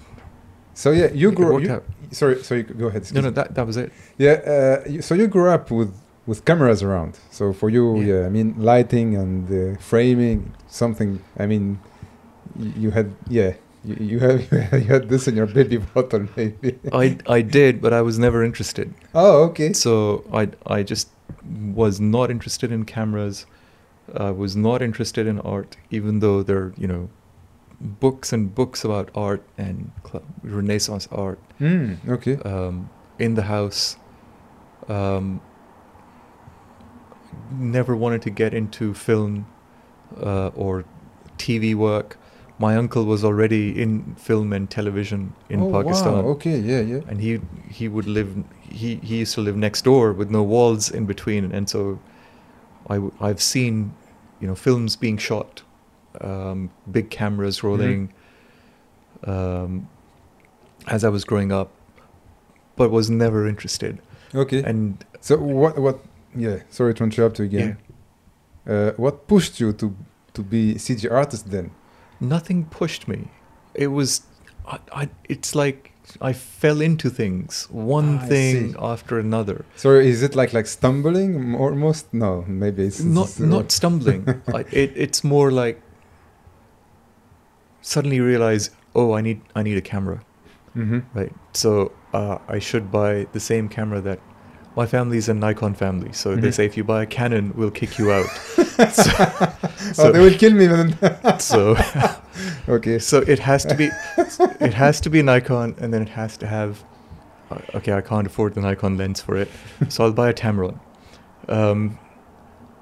So yeah, you grew. You, out. sorry, sorry. Go ahead. No, no, that that was it. Yeah. Uh, so you grew up with with cameras around. So for you, Yeah. yeah, I mean, lighting and uh, framing, something. I mean, you had yeah. You, you have you had this in your baby bottle maybe. I I did, but I was never interested. oh okay. So I I just was not interested in cameras. I was not interested in art, even though there are you know books and books about art and Renaissance art Mm, okay. um, in the house. Um, never wanted to get into film uh, or TV work. My uncle was already in film and television in oh, Pakistan Wow. Okay. Yeah. Yeah. and he he would live he he used to live next door with no walls in between and so I I've seen you know films being shot um, big cameras rolling um, as I was growing up but was never interested Okay. and so what? What? Yeah. Sorry to interrupt you again. Uh, what pushed you to to be CG artist then? nothing pushed me it was I, I it's like I fell into things one Ah, I thing see. after another So is it like like stumbling almost? No, maybe it's not it's, uh, not stumbling. I, it, it's more like suddenly realize, oh, I need I need a camera, mhm. right? So uh, I should buy the same camera that my family is a Nikon family. So they Mhm. say if you buy a Canon, we'll kick you out. oh, they will kill me then. so okay. so it has to be it has to be Nikon, and then it has to have. uh, Okay, I can't afford the Nikon lens for it, so I'll buy a Tamron. Um,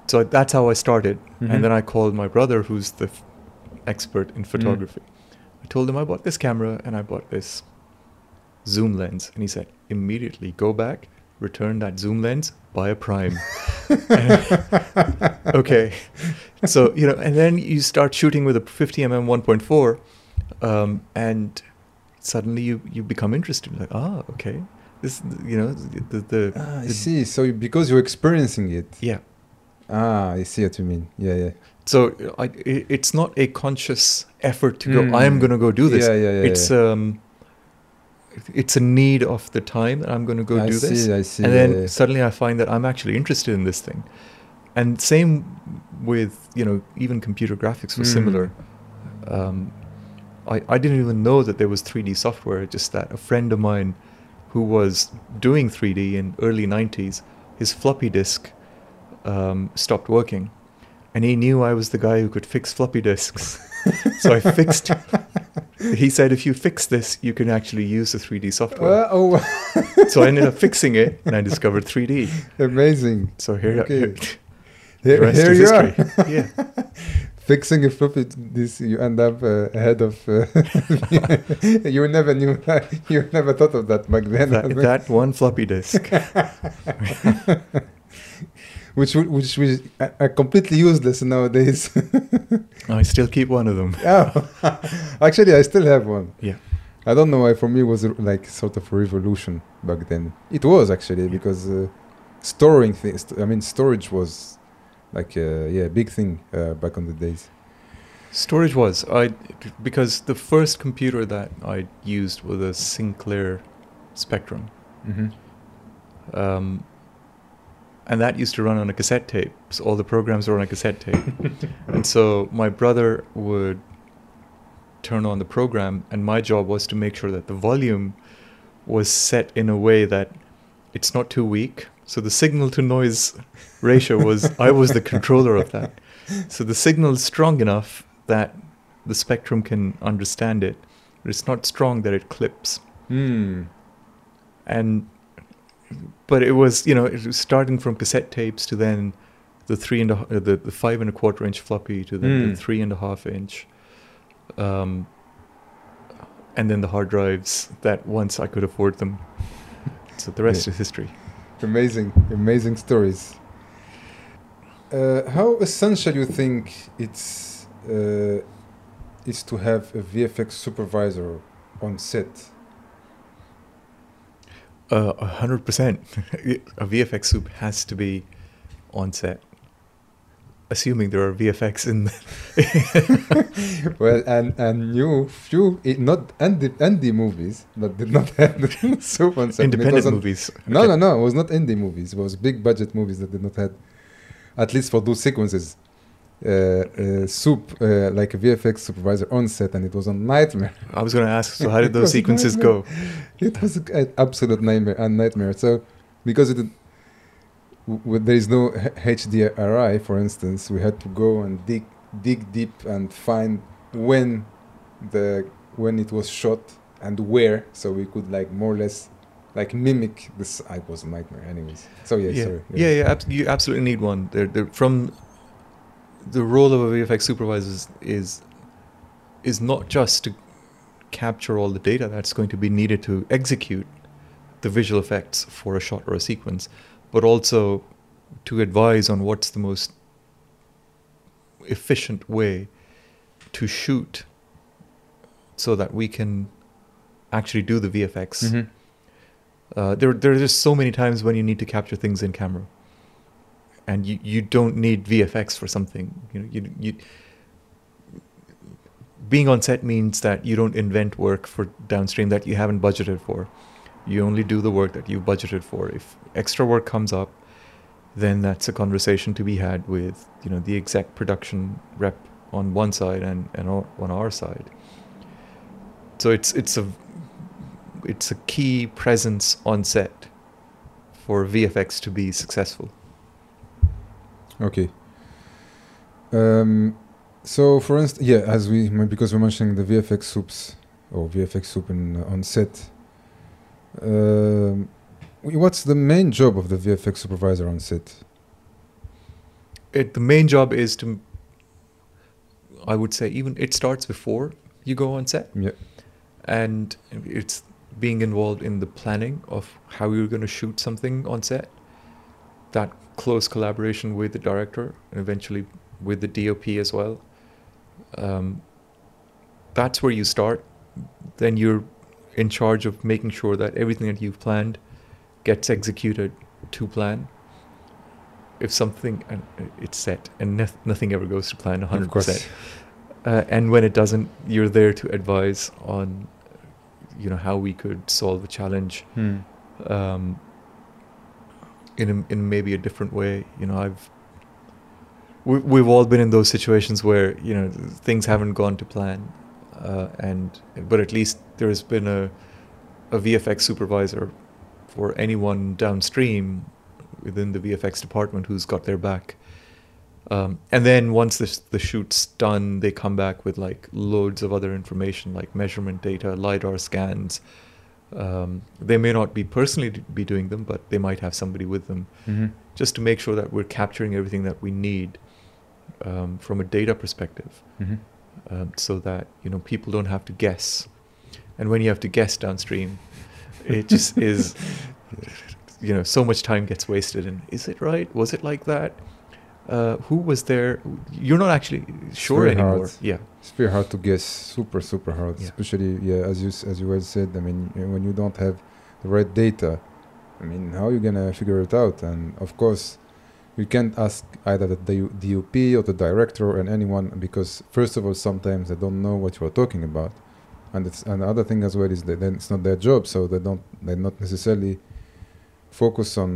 so that's how I started. Mhm. And then I called my brother, who's the f- expert in photography. I told him I bought this camera and I bought this zoom lens. And he said, immediately go back, return that zoom lens, buy a prime. okay. So, you know, and then you start shooting with a 50mm 1.4, um, and suddenly you, you become interested. Like, ah, okay. This, you know, the, the, Ah, I the- see. So because you're experiencing it. yeah. Ah, I see what you mean. Yeah, yeah. So I, it's not a conscious effort to go. Mm. I am going to go do this. Yeah, yeah, yeah. it's um, it's a need of the time that I'm going to go I do see, this, I see. and then yeah. suddenly I find that I'm actually interested in this thing. And same with you know even computer graphics was Mm. similar. Um, I I didn't even know that there was 3D software. Just that a friend of mine who was doing 3D in early 90s, his floppy disk um, stopped working, and he knew I was the guy who could fix floppy disks. so I fixed. He said, if you fix this, you can actually use the 3D software. Uh, oh, so I ended up fixing it, and I discovered 3D. amazing. So here, Okay. here, Here, the rest here is you history. are. yeah, Fixing a floppy this, you end up uh, ahead of. Uh, you never knew that. You never thought of that back then. that, that one floppy disk. Which which was uh, uh, completely useless nowadays. I still keep one of them. oh, actually, I still have one. Yeah. I don't know why. For me, it was like sort of a revolution back then. It was actually because uh, storing things. I mean, storage was like uh, yeah, big thing uh, back on the days. Storage was I because the first computer that I used was a Sinclair Spectrum, Mm-hmm. um, and that used to run on a cassette tape. So all the programs were on a cassette tape, and so my brother would turn on the program, and my job was to make sure that the volume was set in a way that it's not too weak. So the signal to noise ratio was I was the controller of that. So the signal is strong enough that the spectrum can understand it, but it's not strong that it clips. Mm. And but it was you know it was starting from cassette tapes to then the three and a, uh, the, the five and a quarter inch floppy to then the Mm. three and a half inch, um, and then the hard drives that once I could afford them. So the rest Yeah. is history. Amazing, amazing stories. Uh, how essential you think it's uh, is to have a VFX supervisor on set. Uh, A hundred percent. A VFX soup has to be on set, assuming there are VFX in. well, and and new few not indie, indie movies that did not have the soup on set. Independent movies. No, Okay. no, no. It was not indie movies. It was big budget movies that did not have, at least for those sequences, uh, uh, soup uh, like a VFX supervisor on set, and it was a nightmare. I was going to ask. So, how did those sequences nightmare. go? It was an absolute nightmare. A nightmare. So, because it, w- w- there is no HDRI, for instance, we had to go and dig dig deep and find when the when it was shot and where, so we could like more or less like mimic this. I was a nightmare, anyways. So yeah, yeah, sorry. yeah, yeah. abs- you absolutely need one. They're, they're from the role of a VFX supervisor is, is is not just to capture all the data that's going to be needed to execute the visual effects for a shot or a sequence, but also to advise on what's the most efficient way to shoot so that we can actually do the VFX. Mhm. Uh, there, there are just so many times when you need to capture things in camera, and you, you don't need VFX for something. You know, you, you being on set means that you don't invent work for downstream that you haven't budgeted for. You only do the work that you budgeted for. If extra work comes up, then that's a conversation to be had with you know the exec production rep on one side and and on our side. So it's it's a it's a key presence on set for VFX to be successful. Okay. Um, so, for instance, yeah, as we because we're mentioning the VFX soups or VFX soup in, on set. Um, what's the main job of the VFX supervisor on set? It the main job is to I would say even it starts before you go on set Yeah. and it's being involved in the planning of how you're going to shoot something on set. That close collaboration with the director and eventually with the DOP as well. Um, that's where you start. Then you're in charge of making sure that everything that you've planned gets executed to plan. If something and it's set and noth- nothing ever goes to plan 100%. Of course. Uh, and when it doesn't, you're there to advise on, you know, how we could solve a challenge Hmm. um, in in maybe a different way. You know, I've we, we've all been in those situations where you know things haven't gone to plan, uh, and but at least there's been a a VFX supervisor for anyone downstream within the VFX department who's got their back. Um, and then once the, the shoot's done, they come back with like loads of other information like measurement data, LiDAR scans. Um, they may not be personally be doing them, but they might have somebody with them Mhm. just to make sure that we're capturing everything that we need um, from a data perspective Mhm. um, so that you know people don't have to guess and when you have to guess downstream it just is you know so much time gets wasted and is it right was it like that uh, who was there you're not actually sure anymore hard. yeah It's very hard to guess. Super, super hard. Yeah. Especially, yeah, as you as you well said. I mean, when you don't have the right data, I mean, how are you gonna figure it out? And of course, you can't ask either the D- DOP or the director and anyone because first of all, sometimes they don't know what you are talking about, and it's and the other thing as well is that then it's not their job, so they don't they not necessarily focus on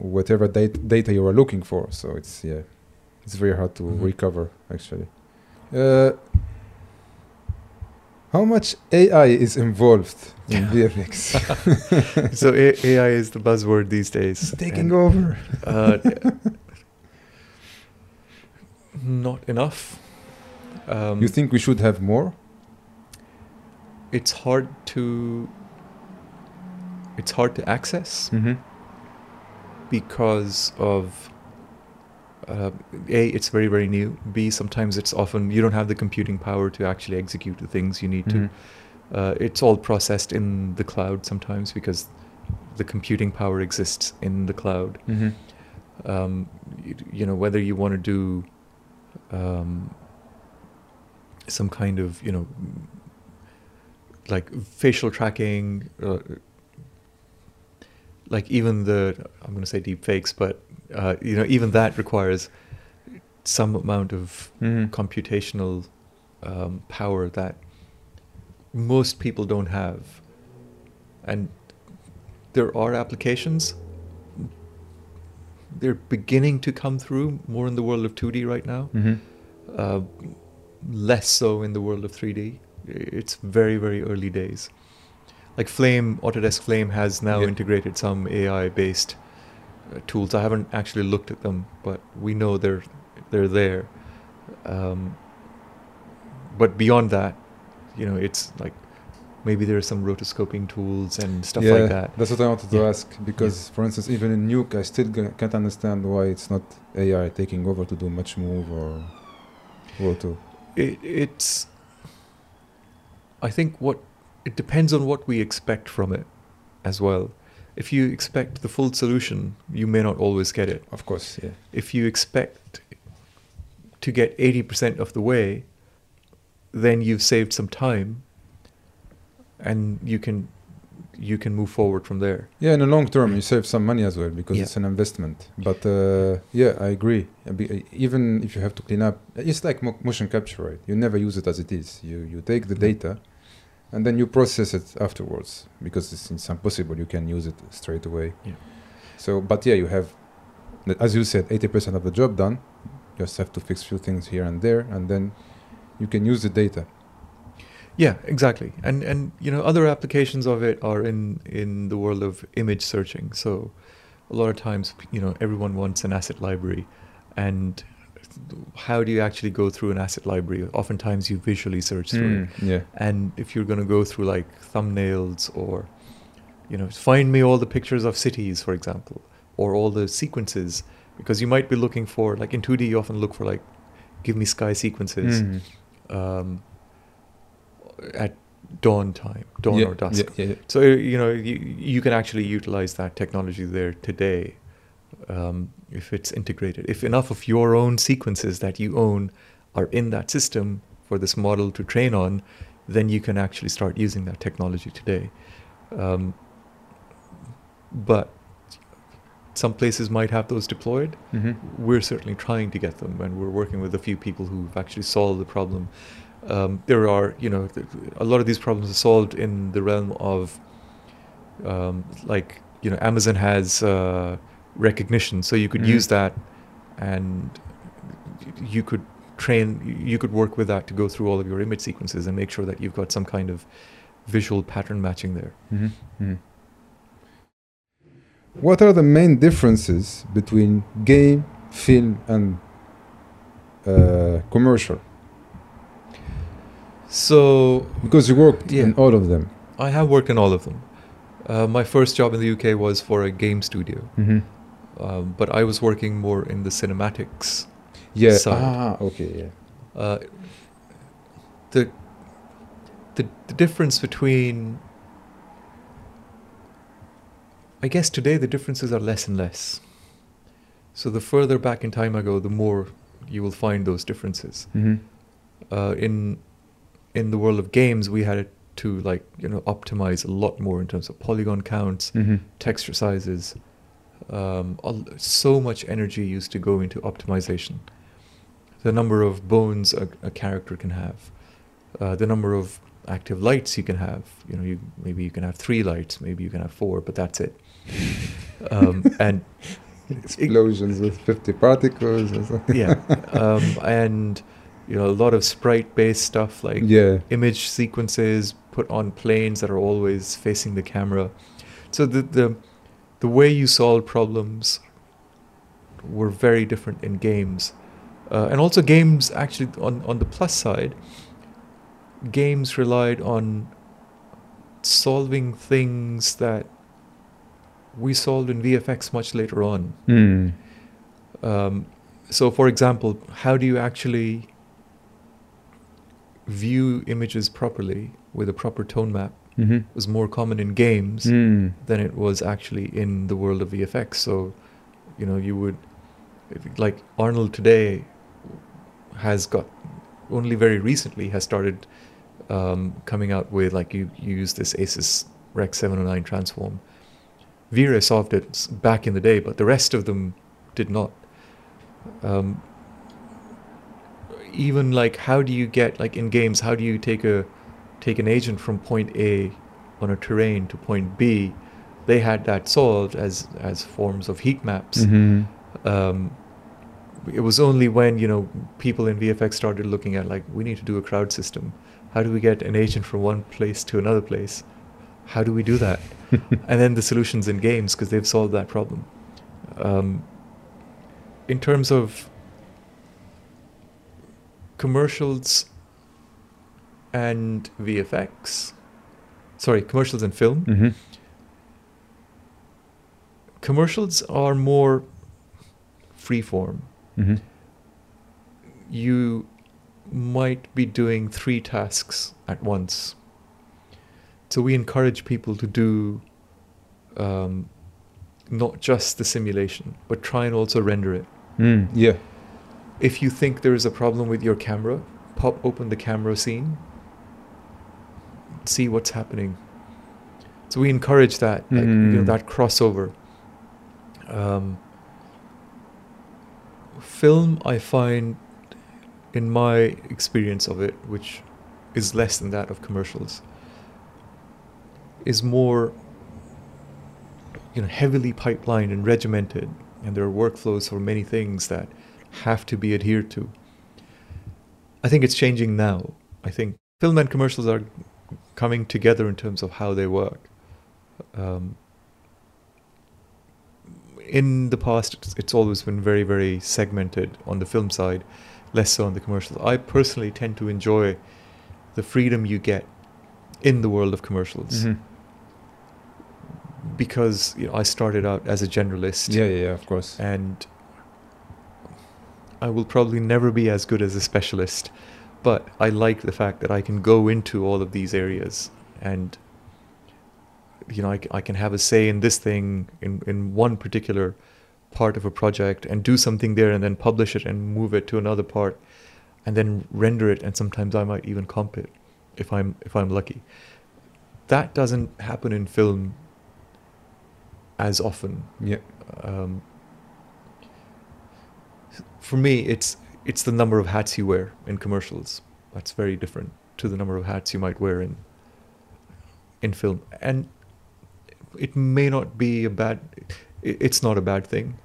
whatever data data you are looking for. So it's yeah, it's very hard to Mhm. recover actually. Uh, how much AI is involved in VFX? so A- ai is the buzzword these days It's taking and, over. uh, not enough um, You think we should have more? it's hard to it's hard to access Mm-hmm. Because of uh, a it's very very new b sometimes it's often you don't have the computing power to actually execute the things you need Mm-hmm. to uh, it's all processed in the cloud sometimes because the computing power exists in the cloud Mm-hmm. um, you, you know whether you want to do um, some kind of you know like facial tracking uh, like even the i'm going to say deep fakes but uh, you know even that requires some amount of Mhm. computational um, power that most people don't have and there are applications they're beginning to come through more in the world of 2d right now Mhm. uh, less so in the world of 3D. It's very, very early days. Like Flame, Autodesk Flame has now Yeah. integrated some AI-based uh, tools. I haven't actually looked at them, but we know they're they're there. Um, but beyond that, you know, it's like maybe there are some rotoscoping tools and stuff yeah, like that. That's what I wanted to Yeah. ask because, for instance, even in Nuke, I still g- can't understand why it's not AI taking over to do match move or roto. it, it's i think what it depends on what we expect from it as well if you expect the full solution you may not always get it Of course, yeah. if you expect to get 80% of the way then you've saved some time and you can you can move forward from there Yeah, in the long term, you save some money as well because Yeah. it's an investment. But uh, yeah, I agree. Even if you have to clean up, it's like motion capture, right? You never use it as it is. You you take the data, and then you process it afterwards because it's, it's impossible. You can use it straight away. Yeah. So, but yeah, you have, as you said, eighty percent of the job done. You just have to fix a few things here and there, and then you can use the data. Yeah, exactly. And and you know other applications of it are in in the world of image searching. So a lot of times you know everyone wants an asset library and how do you actually go through an asset library? Oftentimes you visually search through it. Mm, yeah. And if you're going to go through like thumbnails or you know find me all the pictures of cities for example or all the sequences because you might be looking for like in 2D you often look for like give me sky sequences Mm. um, at dawn time, dawn yeah, or dusk. Yeah, yeah, yeah. So you know you, you can actually utilize that technology there today um, if it's integrated. If enough of your own sequences that you own are in that system for this model to train on, then you can actually start using that technology today. Um, but some places might have those deployed Mhm. we're certainly trying to get them and we're working with a few people who've actually solved the problem um, there are you know a lot of these problems are solved in the realm of um, like you know amazon has uh, Rekognition so you could Mhm. use that and you could train you could work with that to go through all of your image sequences and make sure that you've got some kind of visual pattern matching there Mhm, mhm. What are the main differences between game, film, and uh, commercial? so Because you worked Yeah. in all of them. i have worked in all of them uh, my first job in the uk was for a game studio Mm-hmm. Um, but I was working more in the cinematics. Yeah. Side. Ah, okay. Yeah. Uh, the, the the difference between, I guess today the differences are less and less. So the further back in time I go, the more you will find those differences. Mm-hmm. Uh, in in the world of games, we had to like you know optimize a lot more in terms of polygon counts, Mm-hmm. texture sizes. Um, al- so much energy used to go into optimization. The number of bones a, a character can have, uh, the number of active lights you can have. You know, you maybe you can have three lights, maybe you can have four, but that's it. Um, and Explosions with 50 particles. Or something. yeah, um, and you know a lot of sprite-based stuff like yeah. image sequences put on planes that are always facing the camera. So the the the way you solve problems were very different in games, uh, and also games actually on on the plus side, games relied on solving things that we solved in VFX much later on. Mm. Um, so, for example, how do you actually view images properly with a proper tone map Mm-hmm. was more common in games Mm. than it was actually in the world of VFX. So, you know, you would, like Arnold today has got only very recently has started um, coming out with like you, you use this ACES Rec 709 transform. V-Ray solved it back in the day, but the rest of them did not. Um, even like how do you get like in games how do you take a take an agent from point A on a terrain to point B? They had that solved as as forms of heat maps Mhm. um, it was only when you know people in VFX started looking at like we need to do a crowd system. How do we get an agent from one place to another place? How do we do that? and then the solutions in games because they've solved that problem. Um, in terms of commercials and VFX, sorry, commercials and film. Mhm. Commercials are more freeform. Mhm. you might be doing three tasks at once. So we encourage people to do um, not just the simulation, but try and also render it. Mm, yeah. If you think there is a problem with your camera, pop open the camera scene, see what's happening. So we encourage that, like, you know, Mm. that crossover. Um, film, I find, in my experience of it, which is less than that of commercials, is more, you know, heavily pipelined and regimented, and there are workflows for many things that have to be adhered to. I think it's changing now. I think film and commercials are coming together in terms of how they work. Um, in the past, it's, it's always been very, very segmented on the film side, less so on the commercials. I personally tend to enjoy the freedom you get in the world of commercials Mhm. because you know I started out as a generalist Yeah, yeah, yeah, of course. and I will probably never be as good as a specialist, but I like the fact that I can go into all of these areas and you know I, I can have a say in this thing in in one particular part of a project and do something there and then publish it and move it to another part and then render it and sometimes I might even comp it if I'm if I'm lucky. That doesn't happen in film as often Yeah. um, for me it's it's the number of hats you wear in commercials. That's very different to the number of hats you might wear in in film. And it may not be a bad it's not a bad thing.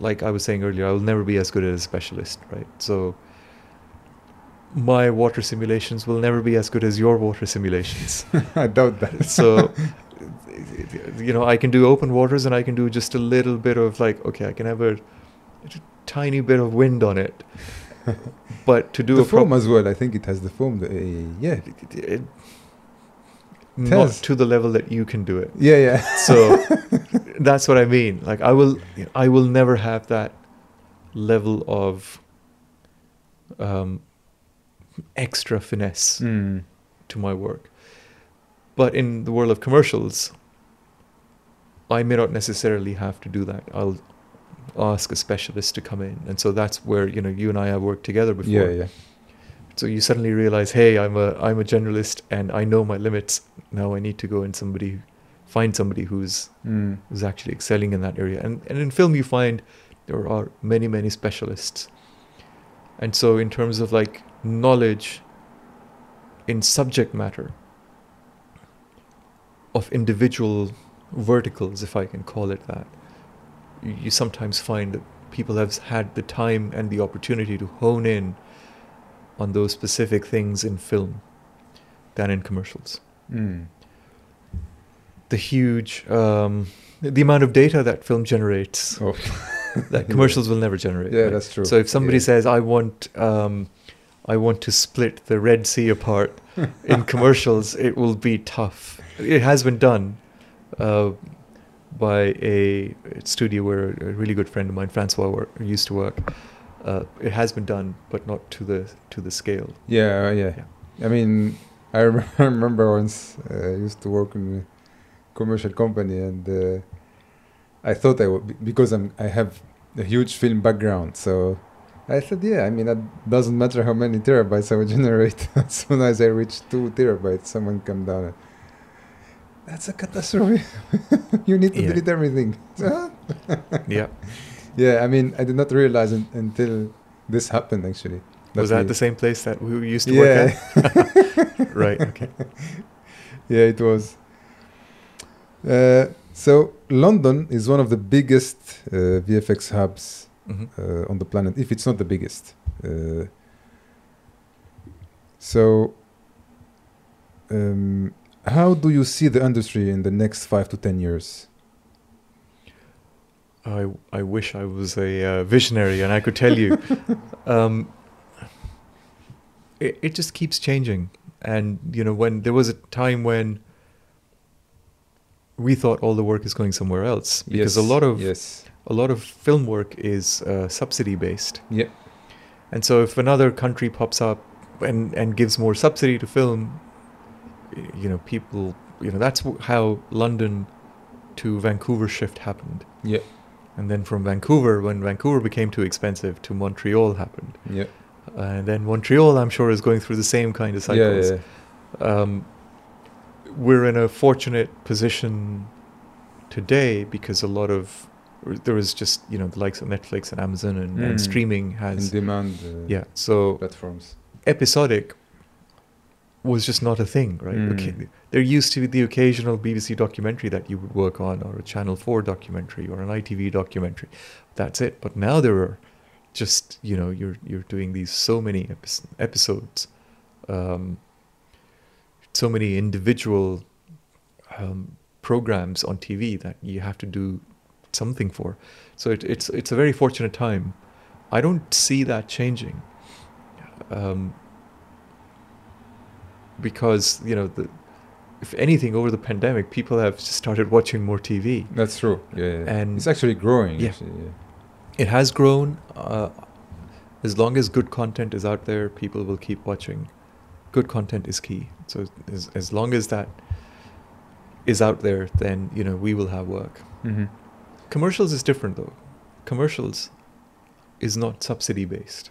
Like i was saying earlier i will never be as good as a specialist right? So my water simulations will never be as good as your water simulations. I doubt that. so you know i can do open waters and i can do just a little bit of like okay i can have a, tiny bit of wind on it but to do the a foam as well. I think it has the foam. Uh, yeah. it- it- not to the level that you can do it Yeah, yeah. so that's what i mean like i will i will never have that level of um extra finesse Mm. to my work. But in the world of commercials, I may not necessarily have to do that. I'll ask a specialist to come in, and so that's where you know you and I have worked together before. Yeah, yeah. So you suddenly realize, hey, I'm a I'm a generalist, and I know my limits. Now I need to go and somebody find somebody who's Mm. who's actually excelling in that area. And and in film, you find there are many many specialists. And so, in terms of like knowledge in subject matter of individual verticals, if I can call it that, you, sometimes find that people have had the time and the opportunity to hone in on those specific things in film than in commercials Mm. the huge um, the amount of data that film generates Oh. that commercials will never generate. Yeah, right? that's true. So if somebody Yeah. says, "I want, um, I want to split the Red Sea apart," in commercials, it will be tough. It has been done uh, by a studio where a really good friend of mine, Francois, work, used to work. Uh, it has been done, but not to the to the scale. Yeah, uh, yeah. I mean, I rem- I remember once uh, I used to work in a commercial company, and uh, I thought I would because I'm I have a huge film background, so I said, yeah. I mean, it doesn't matter how many terabytes I would generate. as soon as I reach two terabytes, someone come down. And, That's a catastrophe. you need to Yeah. delete everything. yeah. yeah, I mean, I did not realize until this happened. Actually, That Was that we- the same place that we used to yeah. work at? right. Okay. yeah, it was. Uh, so London is one of the biggest uh, VFX hubs hmm uh, on the planet, if it's not the biggest. Uh, so, um, how do you see the industry in the next five to ten years? I I wish I was a uh, visionary and I could tell you. um, it it just keeps changing, and you know when there was a time when we thought all the work is going somewhere else because a lot of yes, a lot of film work is uh, subsidy based. Yeah. And so if another country pops up and and gives more subsidy to film, you know, people, you know, that's how London to Vancouver shift happened. yeah, And then from Vancouver, when Vancouver became too expensive, to Montreal happened. yeah, And then Montreal, I'm sure, is going through the same kind of yeah, cycles. yeah. Um, we're in a fortunate position today because a lot of there is just you know the likes of Netflix and Amazon and, and Mm. streaming In has demand uh, yeah so platforms. episodic was just not a thing right? Mm. okay. there used to be the occasional BBC documentary that you would work on or a Channel 4 documentary or an ITV documentary. That's it. But now there are just you know you're you're doing these so many epi- episodes um, so many individual um, programs on TV that you have to do something for. So it, it's it's a very fortunate time. I don't see that changing. Um, because you know the if anything over the pandemic people have started watching more TV That's true. Yeah, yeah. And- it's actually growing. Yeah. actually, yeah. it has grown uh, as long as good content is out there people will keep watching good content is key so as, as long as that is out there then you know we will have work Mhm. commercials is different though commercials is not subsidy based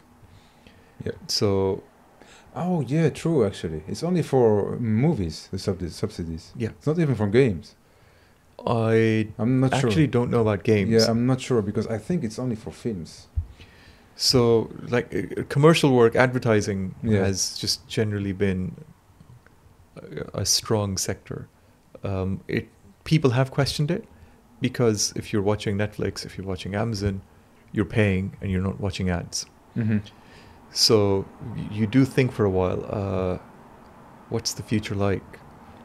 Yeah. so Oh yeah, true. Actually, it's only for movies. The subsidies. subsidies. Yeah. It's not even for games. i I'm not actually sure. don't know about games Yeah, I'm not sure because I think it's only for films. So, like uh, commercial work, advertising Yeah. has just generally been a, a strong sector. Um, it people have questioned it because if you're watching Netflix, if you're watching Amazon, you're paying and you're not watching ads. Mm-hmm. So you do think for a while, uh, what's the future like?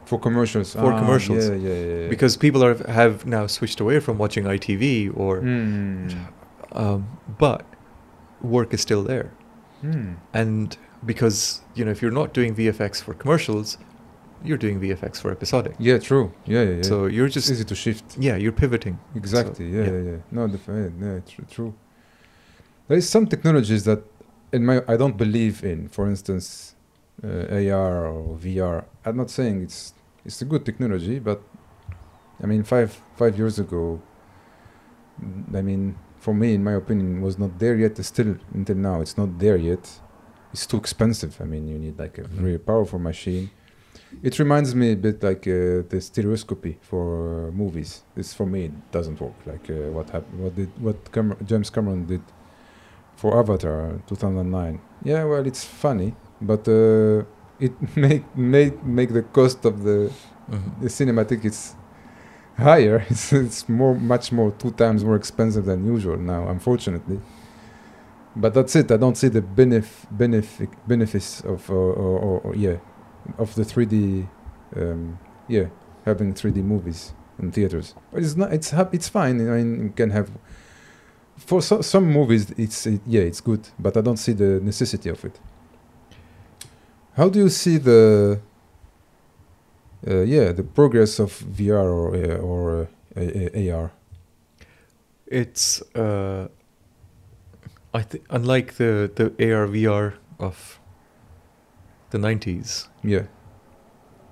For commercials. For Ah, commercials. Yeah, yeah, yeah. yeah. Because people are have now switched away from watching ITV or, Mm. um, but work is still there. Mm. and because you know if you're not doing VFX for commercials, you're doing VFX for episodic. Yeah, true. Yeah, yeah, yeah. So you're it's just easy to shift. yeah, you're pivoting. Exactly. yeah, yeah. yeah, yeah. No, yeah, yeah, tr- true. There is some technologies that, in my, I don't believe in. For instance, uh, AR or VR. I'm not saying it's it's a good technology, but I mean, five five years ago. I mean, for me, in my opinion, was not there yet. Still, until now, it's not there yet. It's too expensive. I mean, you need like a very powerful machine. It reminds me a bit like uh, the stereoscopy for uh, movies. This for me it doesn't work. Like uh, what happened, what did what Cam- James Cameron did for Avatar 2009. Yeah, well, it's funny, but uh, it make make make the cost of the Mhm. the cinematic it's higher. It's it's more much more two times more expensive than usual now, unfortunately. But that's it. I don't see the benef benefit benefits of uh, or, or, or yeah of the 3D um, yeah having 3D movies in theaters. But it's not. It's hap- It's fine. I mean, you can have for so, some movies. It's it, yeah, it's good. But I don't see the necessity of it. How do you see the uh, yeah the progress of VR or uh, or uh, AR? It's uh, I think unlike the the AR VR of the 90s, Yeah.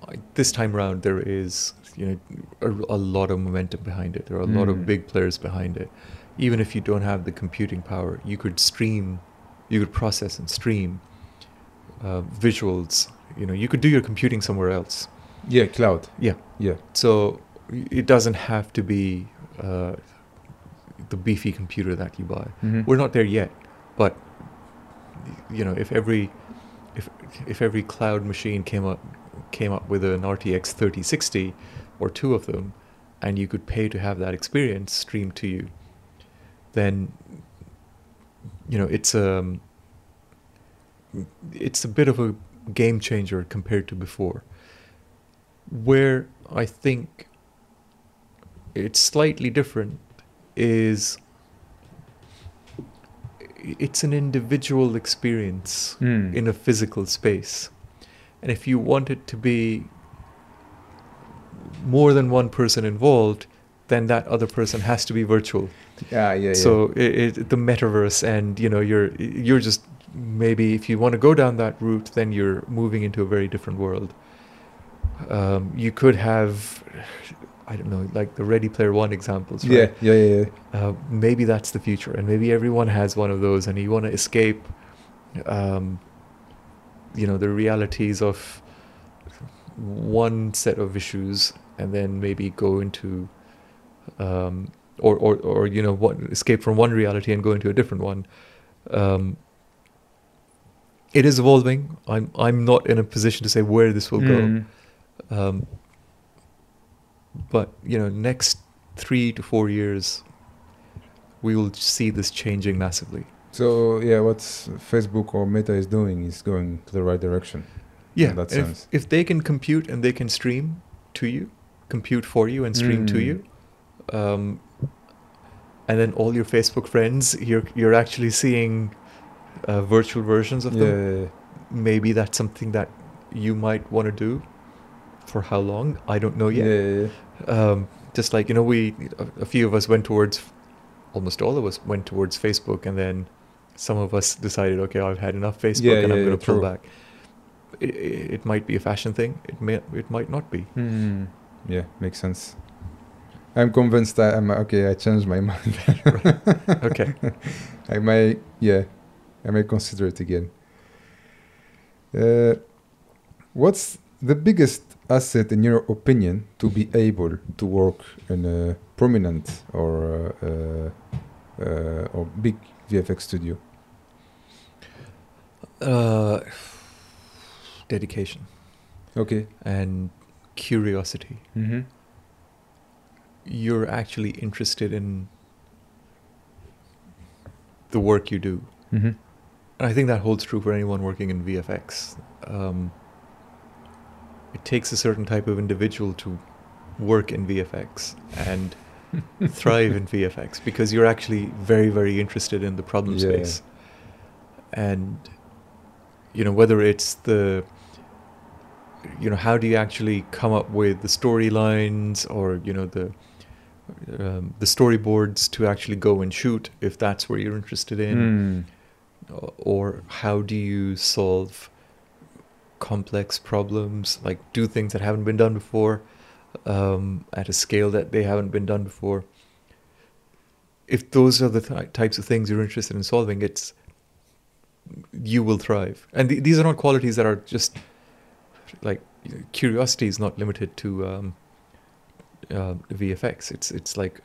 I, this time around there is you know a, a lot of momentum behind it. There are a lot Mm. of big players behind it. Even if you don't have the computing power, you could stream you could process and stream uh, visuals. You know, you could do your computing somewhere else. Yeah, cloud. Yeah. Yeah. So it doesn't have to be uh, the beefy computer that you buy. Mhm. We're not there yet, but you know, if every if if every cloud machine came up came up with an RTX 3060 or two of them, and you could pay to have that experience streamed to you, then you know it's um it's a bit of a game changer compared to before. Where I think it's slightly different is it's an individual experience Mm. in a physical space. And if you want it to be more than one person involved, then that other person has to be virtual. Yeah, yeah, yeah. So it, it, the metaverse, and you know, you're you're just maybe if you want to go down that route, then you're moving into a very different world. Um, you could have, I don't know, like the Ready Player One examples. Right? yeah, yeah, yeah, yeah. uh, maybe that's the future and maybe everyone has one of those and you want to escape um, you know the realities of one set of issues and then maybe go into um, or, or, or you know what escape from one reality and go into a different one um, it is evolving I'm, I'm not in a position to say where this will go Mm. um, but you know, next three to four years, we will see this changing massively. So yeah, what Facebook or Meta is doing is going to the right direction. Yeah, In that sense. If, if they can compute and they can stream to you, compute for you and stream to Mm. you, um, and then all your Facebook friends, you're you're actually seeing uh, virtual versions of Yeah, them. yeah, yeah. Maybe that's something that you might want to do. For how long? I don't know yet. um, just like you know we a, a few of us went towards almost all of us went towards facebook and then some of us decided okay i've had enough facebook and i'm going to pull true. back it, it might be a fashion thing it may it might not be Mm. Yeah, makes sense. I'm convinced that I'm okay. I changed my mind. okay I may, yeah, I may consider it again. Uh, what's the biggest asset, in your opinion, to be able to work in a prominent or uh, uh, uh, or big VFX studio? uh, dedication Okay. and curiosity Mm-hmm. You're actually interested in the work you do Mm-hmm. And I think that holds true for anyone working in VFX. Um, it takes a certain type of individual to work in VFX and thrive in VFX because you're actually very, very interested in the problem Yeah. space. And, you know, whether it's the, you know, how do you actually come up with the storylines or, you know, the, um, the storyboards to actually go and shoot if that's where you're interested in. Mm. or how do you solve complex problems? Like do things that haven't been done before um, at a scale that they haven't been done before. If those are the th- types of things you're interested in solving it's you will thrive. And th- these are not qualities that are just like curiosity is not limited to um, uh, vfx it's it's like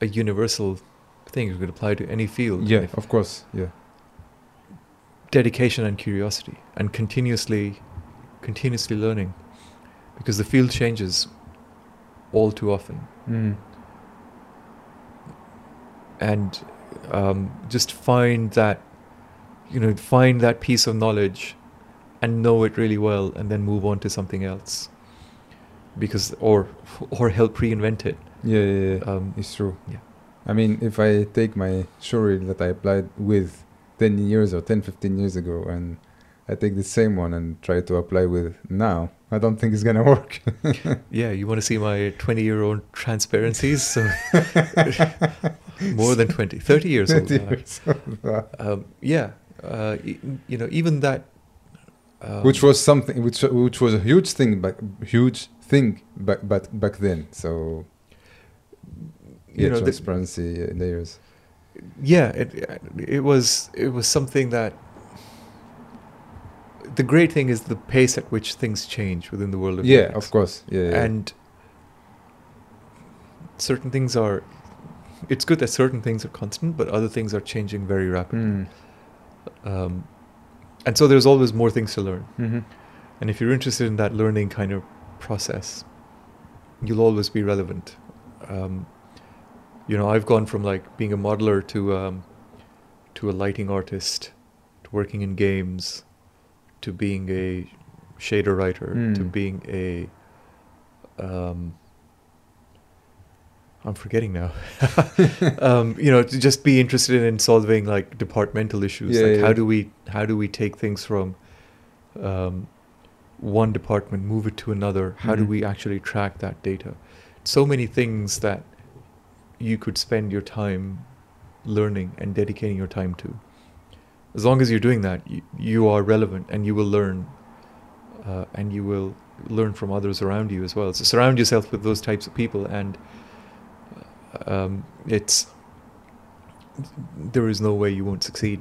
a universal thing you could apply to any field Yeah, of course. Yeah. dedication and curiosity and continuously continuously learning because the field changes all too often Mm. and um, just find that you know find that piece of knowledge and know it really well and then move on to something else because or or help reinvent it Yeah, yeah, yeah. um, It's true. Yeah. I mean, if I take my showreel that I applied with 10 years or 10, 15 years ago, and I take the same one and try to apply with now, I don't think it's gonna work. yeah you want to see my 20 year old transparencies so more than 20 30 years old 20 years old. um, yeah uh, you know even that um, which was something, which which was a huge thing, but huge thing back back back then. So you yeah, know the, transparency uh, layers. yeah, it it was it was something that. The great thing is the pace at which things change within the world of Yeah, of course. Yeah, yeah. and certain things are. It's good that certain things are constant, but other things are changing very rapidly. Mm. Um, and so there's always more things to learn. Mhm. And if you're interested in that learning kind of process, you'll always be relevant. Um, you know, I've gone from like being a modeler to um, to a lighting artist, to working in games, to being a shader writer, to Mm. being a um, I'm forgetting now. um, you know, to just be interested in solving like departmental issues. Yeah, like yeah. how do we how do we take things from um, one department, move it to another? How do Mhm. we actually track that data? So many things that you could spend your time learning and dedicating your time to. As long as you're doing that, you, you are relevant and you will learn, uh, and you will learn from others around you as well. So surround yourself with those types of people, and um, it's there is no way you won't succeed.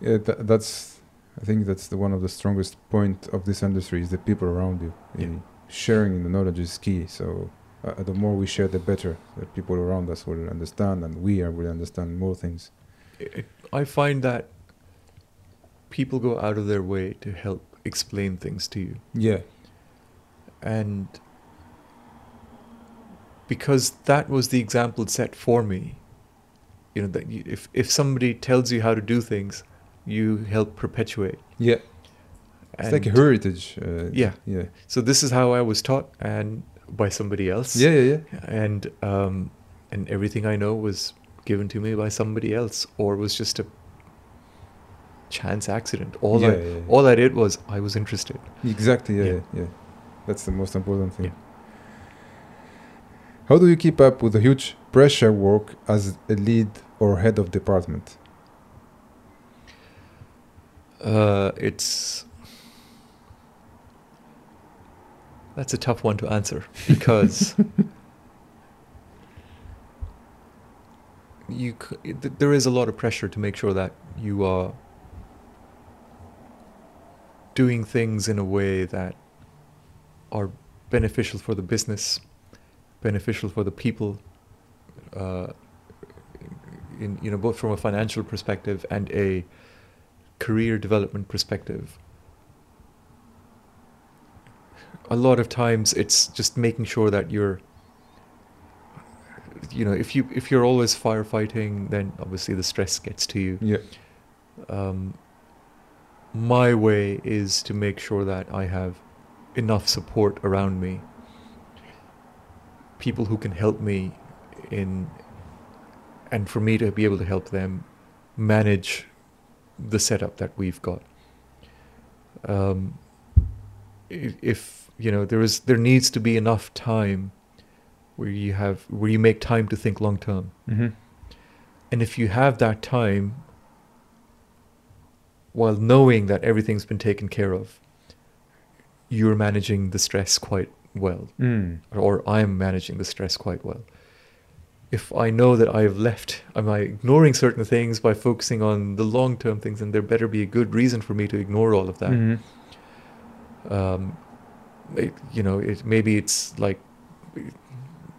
Yeah, tha that's. I think that's the one of the strongest point of this industry is the people around you. Yeah. Sharing the knowledge is key. So uh, the more we share, the better. The people around us will understand, and we are will understand more things. I find that people go out of their way to help explain things to you. Yeah. And because that was the example set for me, you know, that if, if somebody tells you how to do things, you help perpetuate. Yeah. It's like a heritage. Uh, Yeah. Yeah. So this is how I was taught and by somebody else. Yeah. Yeah. Yeah. And, um, and everything I know was given to me by somebody else or was just a chance accident. All yeah, I, yeah, yeah. all I did was I was interested. Exactly. Yeah, Yeah. yeah. Yeah. That's the most important thing. Yeah. How do you keep up with the huge pressure work as a lead or head of department? Uh, it's that's a tough one to answer because you there is a lot of pressure to make sure that you are doing things in a way that are beneficial for the business, beneficial for the people, uh, in you know both from a financial perspective and a career development perspective. A lot of times it's just making sure that you're you know if you if you're always firefighting then obviously the stress gets to you Yeah. um, my way is to make sure that I have enough support around me, people who can help me in, and for me to be able to help them manage the setup that we've got. Um, if, you know there is there needs to be enough time where you have where you make time to think long term. Mm-hmm. And if you have that time, while knowing that everything's been taken care of, you're managing the stress quite well, Mm. or I'm managing the stress quite well. If I know that I've left, am I ignoring certain things by focusing on the long term things, and there better be a good reason for me to ignore all of that. Mhm. Um, it, you know, it, maybe it's like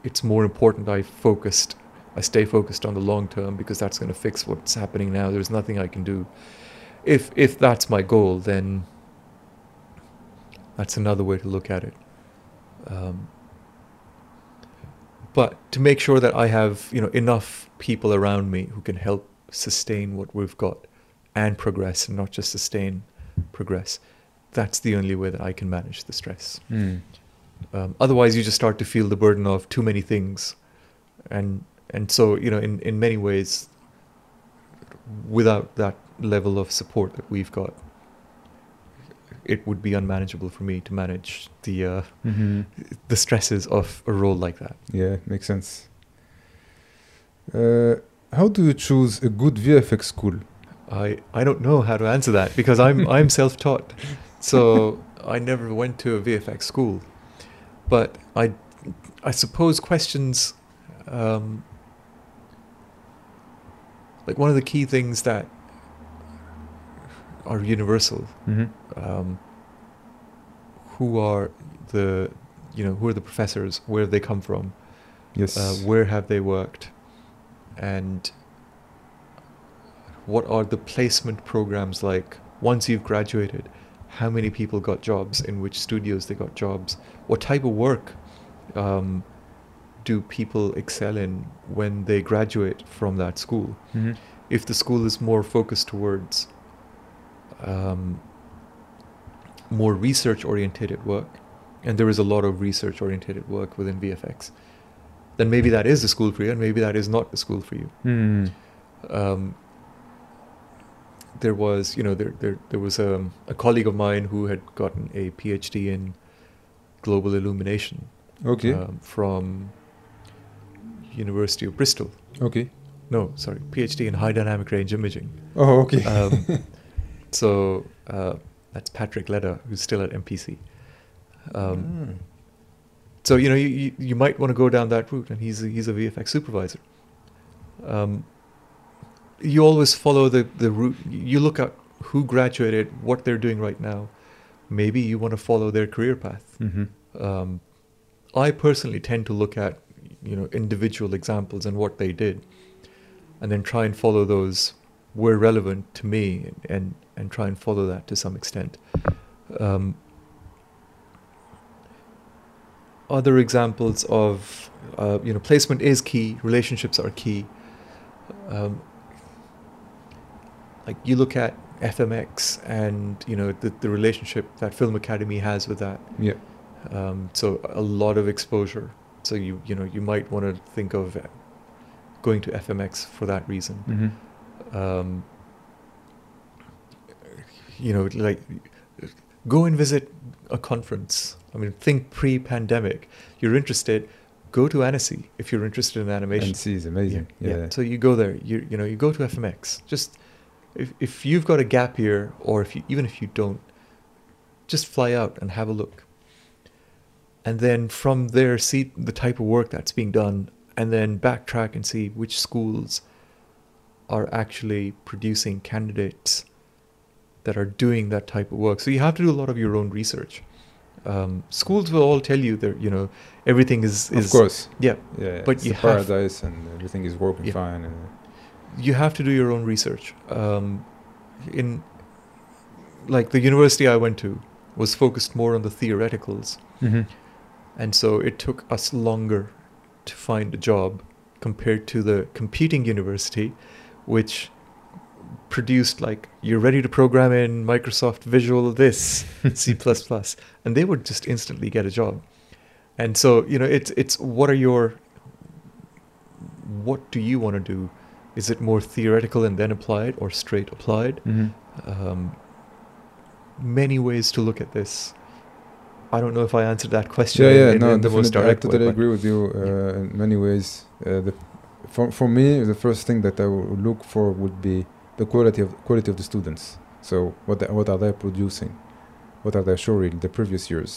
it's more important I focused, I stay focused on the long term because that's going to fix what's happening now. There's nothing I can do. If if that's my goal, then that's another way to look at it. Um, but to make sure that I have you know enough people around me who can help sustain what we've got and progress, and not just sustain, progress. That's the only way that I can manage the stress. Mm. Um, otherwise, you just start to feel the burden of too many things, and and so you know, in in many ways, without that level of support that we've got, it would be unmanageable for me to manage the uh, hmm the stresses of a role like that. Yeah, makes sense. Uh, how do you choose a good VFX school? I I don't know how to answer that because I'm I'm self-taught, so I never went to a VFX school, but I I suppose questions. Um, like one of the key things that are universal. Hmm um, who are the you know who are the professors where have they come from Yes. uh, where have they worked and what are the placement programs like? Once you've graduated how many people got jobs? In which studios they got jobs? What type of work um, do people excel in when they graduate from that school? Hmm if the school is more focused towards um, more research oriented work, and there is a lot of research oriented work within VFX, then maybe that is the school for you, and maybe that is not the school for you. hmm Um, there was, you know, there there, there was a, a colleague of mine who had gotten a PhD in global illumination Okay. um, from University of Bristol. okay. No, sorry, PhD in high dynamic range imaging. Oh, okay. Um, so uh, that's Patrick Ledda, who's still at MPC. Um, Mm. So you know you, you, you might want to go down that route, and he's a, he's a VFX supervisor. Um, you always follow the the route. You look at who graduated, what they're doing right now. Maybe you want to follow their career path. hmm Um, I personally tend to look at you know individual examples and what they did, and then try and follow those where relevant to me, and and try and follow that to some extent. Um, other examples of uh, you know placement is key, relationships are key. Um, like you look at FMX and you know the, the relationship that Film Academy has with that Yeah. um, so a lot of exposure. So you you know you might want to think of going to FMX for that reason. hmm Um, you know, like go and visit a conference. I mean, think pre-pandemic. You're interested, go to Annecy if you're interested in animation. Annecy is amazing. Yeah. So you go there. You you know you go to FMX. Just if if you've got a gap here, or if you even if you don't, just fly out and have a look. And then from there, see the type of work that's being done, and then backtrack and see which schools are actually producing candidates that are doing that type of work. So you have to do a lot of your own research. Um, schools will all tell you that you know everything is is of course. yeah Yeah. But it's you a have- paradise and everything is working Yeah. fine. And, you have to do your own research. Um, in like the university I went to was focused more on the theoreticals, hmm and so it took us longer to find a job compared to the competing university, which produced like you're ready to program in Microsoft Visual this C++, and they would just instantly get a job. And so you know it's it's what are your what do you want to do? Is it more theoretical and then applied, or straight applied? hmm um, many ways to look at this. I don't know if I answered that question. Yeah, yeah, in, no, in the most definitely. I totally way, agree with you uh, in many ways. Uh, the, for for me, the first thing that I would look for would be the quality of quality of the students. So what the, what are they producing? What are they showing the previous years?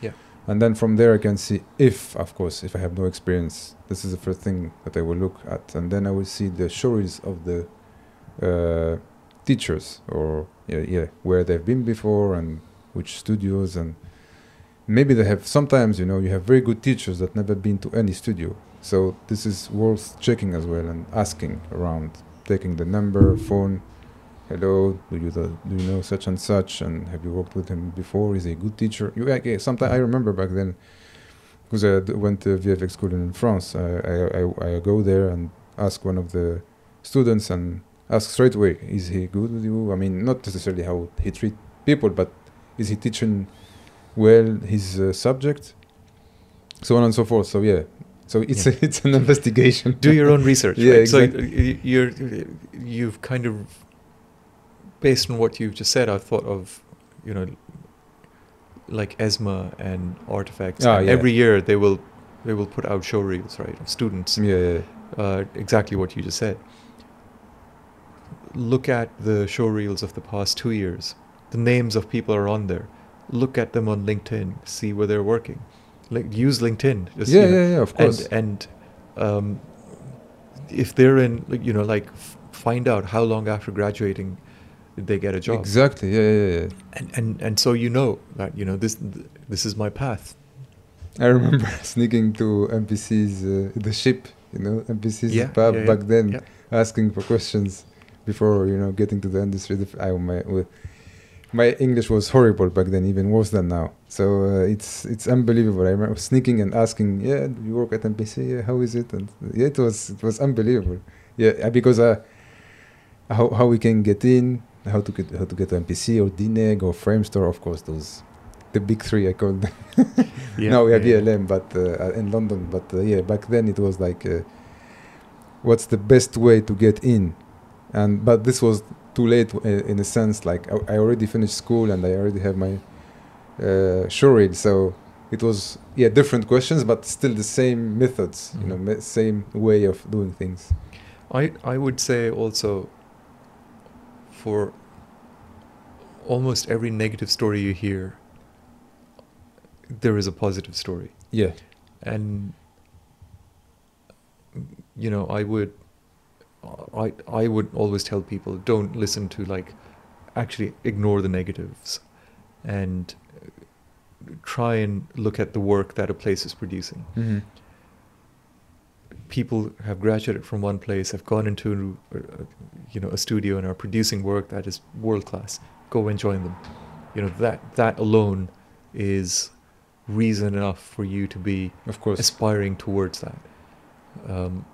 Yeah. And then from there, I can see if, of course, if I have no experience, this is the first thing that I will look at, and then I will see the stories of the uh, teachers or yeah, yeah, where they've been before and which studios and maybe they have sometimes you know you have very good teachers that never been to any studio so this is worth checking as well and asking around taking the number phone hello do you do you know such and such and have you worked with him before? Is he a good teacher? You okay, sometimes i remember back then because I went to vfx school in france. I, I, I, I go there and ask one of the students and ask straight away is he good with you? I mean not necessarily how he treat people but is he teaching well his uh, subject? So on and so forth. So yeah so it's Yeah. it's an investigation Do your own research. Yeah, right? So exactly. y- you're you've kind of based on what you've just said. I've thought of you know like ESMA and ArtFX. Ah, and yeah. Every year they will they will put out show reels right of students. yeah, yeah uh, exactly what you just said. Look at the show reels of the past two years. The names of people are on there. Look at them on LinkedIn. See where they're working. Like use LinkedIn. Just, yeah, you know, yeah, yeah, of course. And and um, if they're in, like, you know, like f- find out how long after graduating they get a job. Exactly. Yeah, yeah, yeah. And and and so you know that you know this this is my path. I remember sneaking to MPC's uh, the ship, you know, MPC's Yeah, pub yeah, yeah, back then, asking for questions before you know getting to the industry. The f- I, my English was horrible back then, even worse than now. So uh, it's it's unbelievable. I remember sneaking and asking, "Yeah, do you work at MPC? Yeah, how is it?" And yeah, it was it was unbelievable. Yeah, uh, because uh, how how we can get in, how to get how to get to NPC or DNEG or Framestore, of course, those the big three I called them. Yeah, now we have yeah, ILM, but uh, in London. But uh, yeah, back then it was like, uh, what's the best way to get in? And but this was too late in a sense. Like I, I already finished school and I already have my uh, show so it was yeah different questions, but still the same methods. You know, me- same way of doing things. I I would say also for almost every negative story you hear, there is a positive story. Yeah. and you know i would i i would always tell people don't listen to like actually ignore the negatives and try and look at the work that a place is producing Mm-hmm. people have graduated from one place have gone into uh, you know a studio and are producing work that is world class go and join them you know that that alone is reason enough for you to be Of course. aspiring towards that. Um,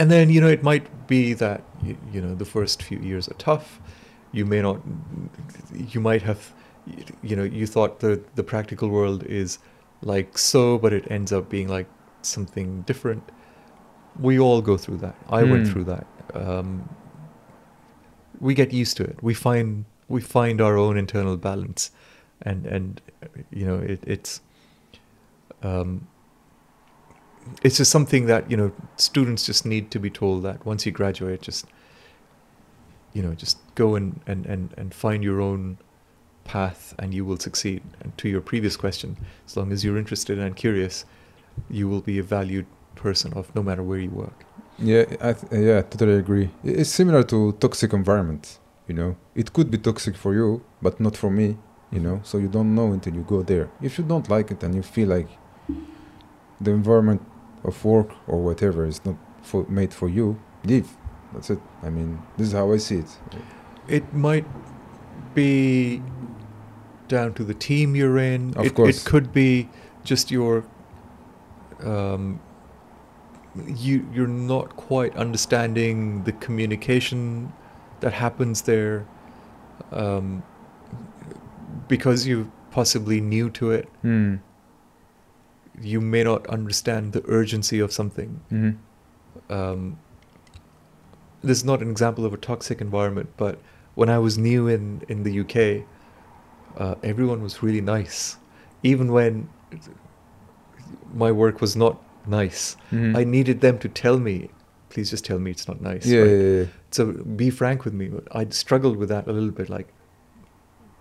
and then you know it might be that you, you know the first few years are tough. You may not. You might have. You know you thought the the practical world is like so, but it ends up being like something different. We all go through that. I went Hmm. through that. Um, we get used to it. We find we find our own internal balance, and and you know it, it's um, it's just something that you know students just need to be told that once you graduate, just you know just go and and and, and find your own path, and you will succeed. And to your previous question, as long as you're interested and curious, you will be a valued person of no matter where you work. Yeah, I th- yeah, totally agree. It's similar to toxic environment. You know, it could be toxic for you, but not for me. You know, so you don't know until you go there. If you don't like it and you feel like the environment of work or whatever is not for, made for you, leave. That's it. I mean, this is how I see it. It might be down to the team you're in. Of it, course. it could be just your um, you you're not quite understanding the communication that happens there um, because you're possibly new to it. Hmm. You may not understand the urgency of something. hmm um, this is not an example of a toxic environment, but when I was new in, in the UK, uh, everyone was really nice. Even when my work was not nice, Mhm. I needed them to tell me, please just tell me it's not nice. Yeah, right? yeah, yeah. So be frank with me. I struggled with that a little bit. Like,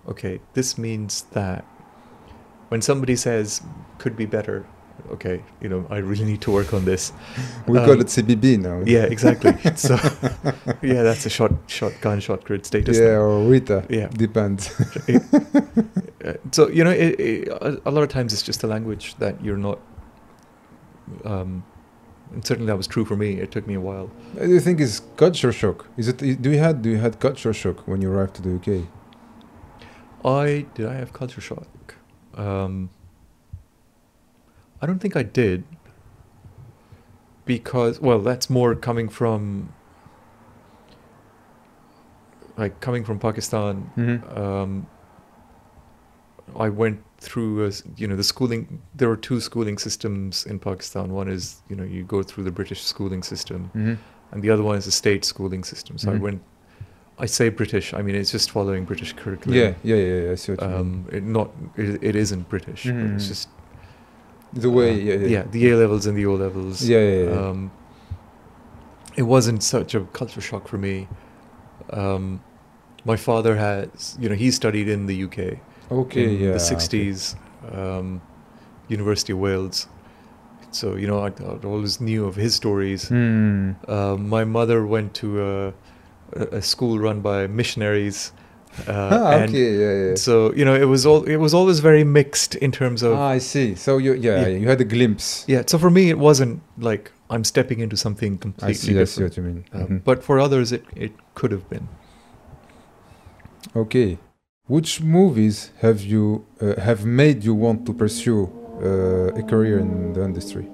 okay, this means that when somebody says could be better, okay, you know, I really need to work on this. We call Um, it CBB now. Yeah, exactly. so, yeah, that's a shot, shot, gunshot grid status. yeah, now. or Rita. Yeah. Depends. Uh, so you know, it, it, a, a lot of times it's just a language that you're not. Um, and certainly that was true for me. It took me a while. Uh, Do you think it's culture shock? Is it? Do you had do you had culture shock when you arrived to the UK? I did. I have culture shock. Um, I don't think I did. Because well, that's more coming from. Like coming from Pakistan, Mm-hmm. um, I went through, a you know, the schooling. There are two schooling systems in Pakistan. One is, you know, you go through the British schooling system, Mm-hmm. and the other one is the state schooling system. So Mhm. I went. I say British. I mean, it's just following British curriculum. Yeah, yeah, yeah, yeah. I see what you mean. Um, it not. It, it isn't British. Mhm. It's just The way, uh, yeah, yeah, the A levels and the O levels. yeah, yeah, yeah. Um, it wasn't such a culture shock for me. Um, my father has, you know, he studied in the UK. okay, in yeah. the okay. 60s, um, University of Wales. So you know, I, I always knew of his stories. Hmm. Uh, my mother went to a, a a school run by missionaries. Uh, ah, and okay, yeah, yeah. So you know, it was all it was always very mixed in terms of ah, I see. So you, yeah, Yeah. you had a glimpse. yeah. So for me, it wasn't like I'm stepping into something completely I see. I see different. what you mean. Um, Mhm. But for others, it it could have been. Okay. Which movies have you uh, have made you want to pursue uh, a career in the industry?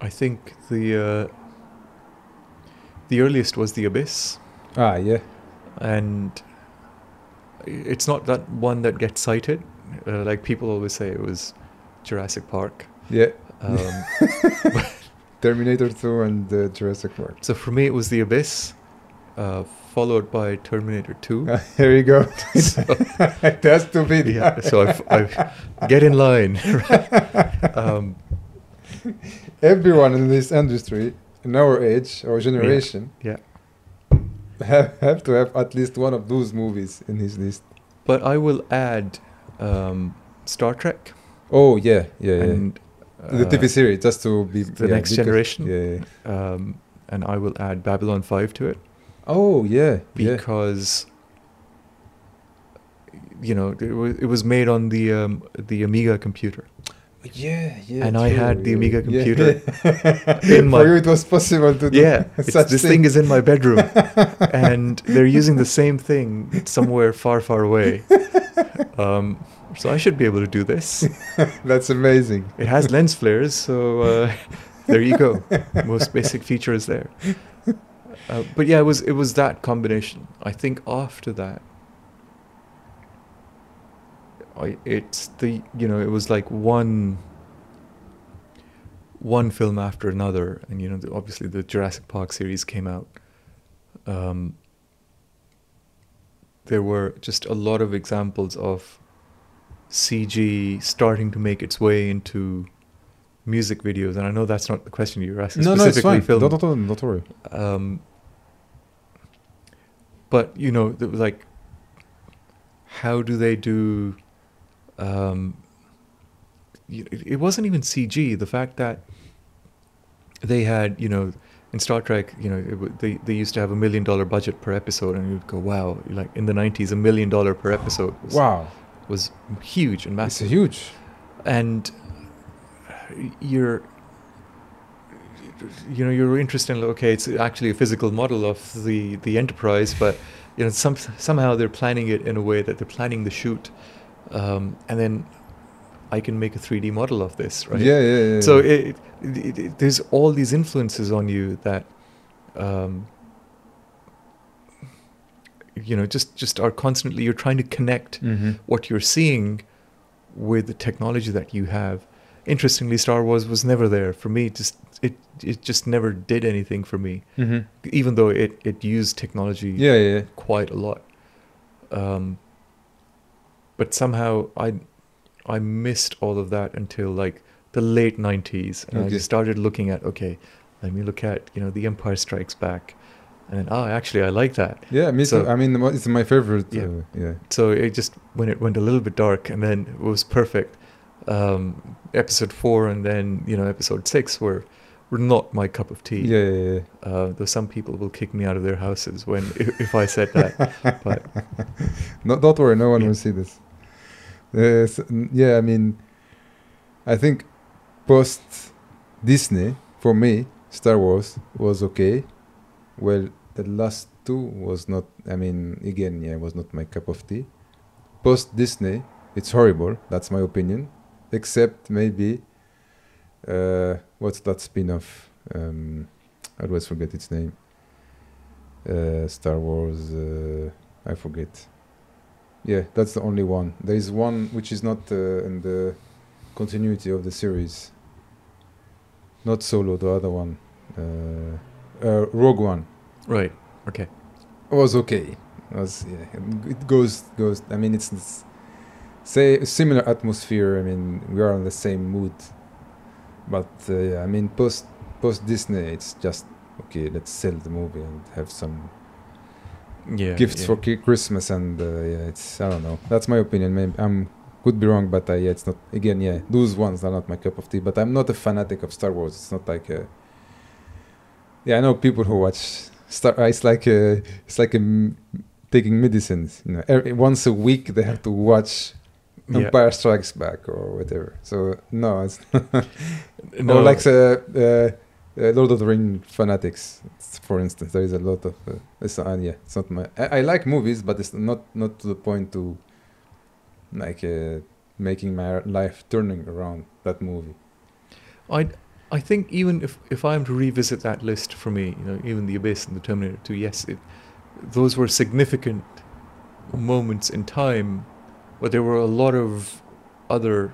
I think the uh, the earliest was The Abyss, Ah, yeah. and it's not that one that gets cited. Uh, like people always say, it was Jurassic Park. Yeah. Um, Terminator 2 and uh, Jurassic Park. so for me, it was The Abyss, uh, followed by Terminator 2. Ah, Here you go. So- to be. yeah, so I've, I've get in line. um, Everyone in this industry, in our age or generation, yeah. have, have to have at least one of those movies in his list. but I will add um, Star Trek Oh yeah, yeah, yeah. and the uh, TV series just to be The yeah, Next because- Generation. Yeah, yeah. um, and I will add Babylon 5 to it Oh yeah, yeah. because you know it was, it was made on the um, the Amiga computer. Yeah, yeah. And I had the Amiga computer In in my- For you, it was possible to do Yeah, this thing is in my bedroom, and they're using the same thing somewhere far, far away. Um, so I should be able to do this. That's amazing. It has lens flares, so uh, there you go. Most basic feature is there. Uh, but yeah, it was it was that combination. I think after that, it's the you know it was like one one film after another, and you know the, obviously the Jurassic Park series came out. Um, there were just a lot of examples of CG starting to make its way into music videos, and I know that's not the question you were asking. No, no, it's specifically fine. film. Don't, don't, don't worry. Um, but you know, like, how do they do? Um, it, it wasn't even CG. The fact that they had, you know, in Star Trek, you know, it, they they used to have a million dollar budget per episode, and you'd go, wow, like in the '90s, a million dollar per episode was, Wow, was huge and it's massive huge. and you're you know you're interested in okay it's actually a physical model of the the enterprise but you know some somehow they're planning it in a way that they're planning the shoot um, and then i can make a 3d model of this right Yeah, yeah, yeah. so it, it, it, there's all these influences on you that um, you know just just are constantly you're trying to connect Mhm. what you're seeing with the technology that you have. Interestingly, Star Wars was never there for me. Just it it just never did anything for me, Mhm. even though it it used technology Yeah, yeah, yeah. quite a lot. Um, but somehow I I missed all of that until like the late '90s, and I Okay. just started looking at okay, let me look at you know The Empire Strikes Back, and then oh actually I like that. Yeah, me So- too. I mean, it's my favorite. Yeah. Uh, yeah. so it just when it went a little bit dark and then it was perfect um episode four and then you know episode six were were not my cup of tea Yeah, yeah, yeah. uh though some people will kick me out of their houses when if, if i said that but No, don't worry, no one Yeah. will see this. Yeah, I mean, I think post Disney for me, Star Wars was okay. Well, the last two was not. I mean, again, yeah, was not my cup of tea. Post Disney, it's horrible. That's my opinion. Except maybe, uh, what's that spin-off? Um, I always forget its name. Uh, Star Wars. Uh, I forget. Yeah, that's the only one. There is one which is not uh, in the continuity of the series. Not Solo, the other one. Uh, uh, Rogue One right okay It was okay. Was yeah, it goes goes. I mean, it's, it's say a similar atmosphere. I mean, we are in the same mood. But uh, yeah, I mean, post post Disney, it's just okay. Let's sell the movie and have some yeah gifts yeah. for ki- Christmas and uh, yeah, it's I don't know. That's my opinion. Maybe I'm could be wrong, but uh, yeah, it's not. Again, yeah, those ones are not my cup of tea. But I'm not a fanatic of Star Wars. It's not like. A, yeah, I know people who watch Star. uh, It's like a, it's like a m- taking medicines. You know, every, once a week they have to watch Yeah. Empire Strikes Back or whatever. So no, it's No, or like the uh, uh, Lord of the Ring fanatics, for instance. There is a lot of. Uh, it's uh, yeah, it's not my. I, I like movies, but it's not not to the point to like uh, making my life turning around that movie. I I think even if if I'm to revisit that list for me, you know, even the Abyss and the Terminator 2, yes, it, those were significant moments in time, but there were a lot of other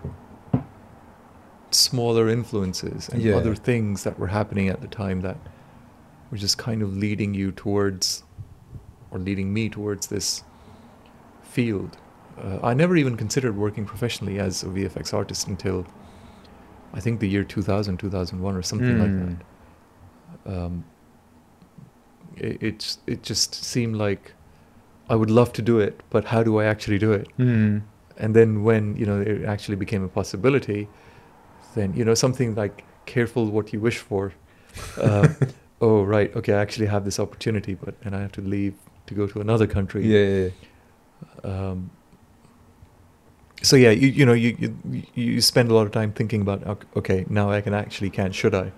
smaller influences and Yeah. other things that were happening at the time that were just kind of leading you towards or leading me towards this field. Uh, I never even considered working professionally as a VFX artist until I think the year 2000, 2001 or something Mm. like that. Um, it, it's, it just seemed like I would love to do it, but how do I actually do it? Mm. And then when, you know, it actually became a possibility, then, you know, something like careful what you wish for. Uh, oh, right. Okay. I actually have this opportunity, but, and I have to leave to go to another country. Yeah, yeah, yeah. Um, so yeah, you you know you, you you spend a lot of time thinking about ok- okay now I can actually can should I?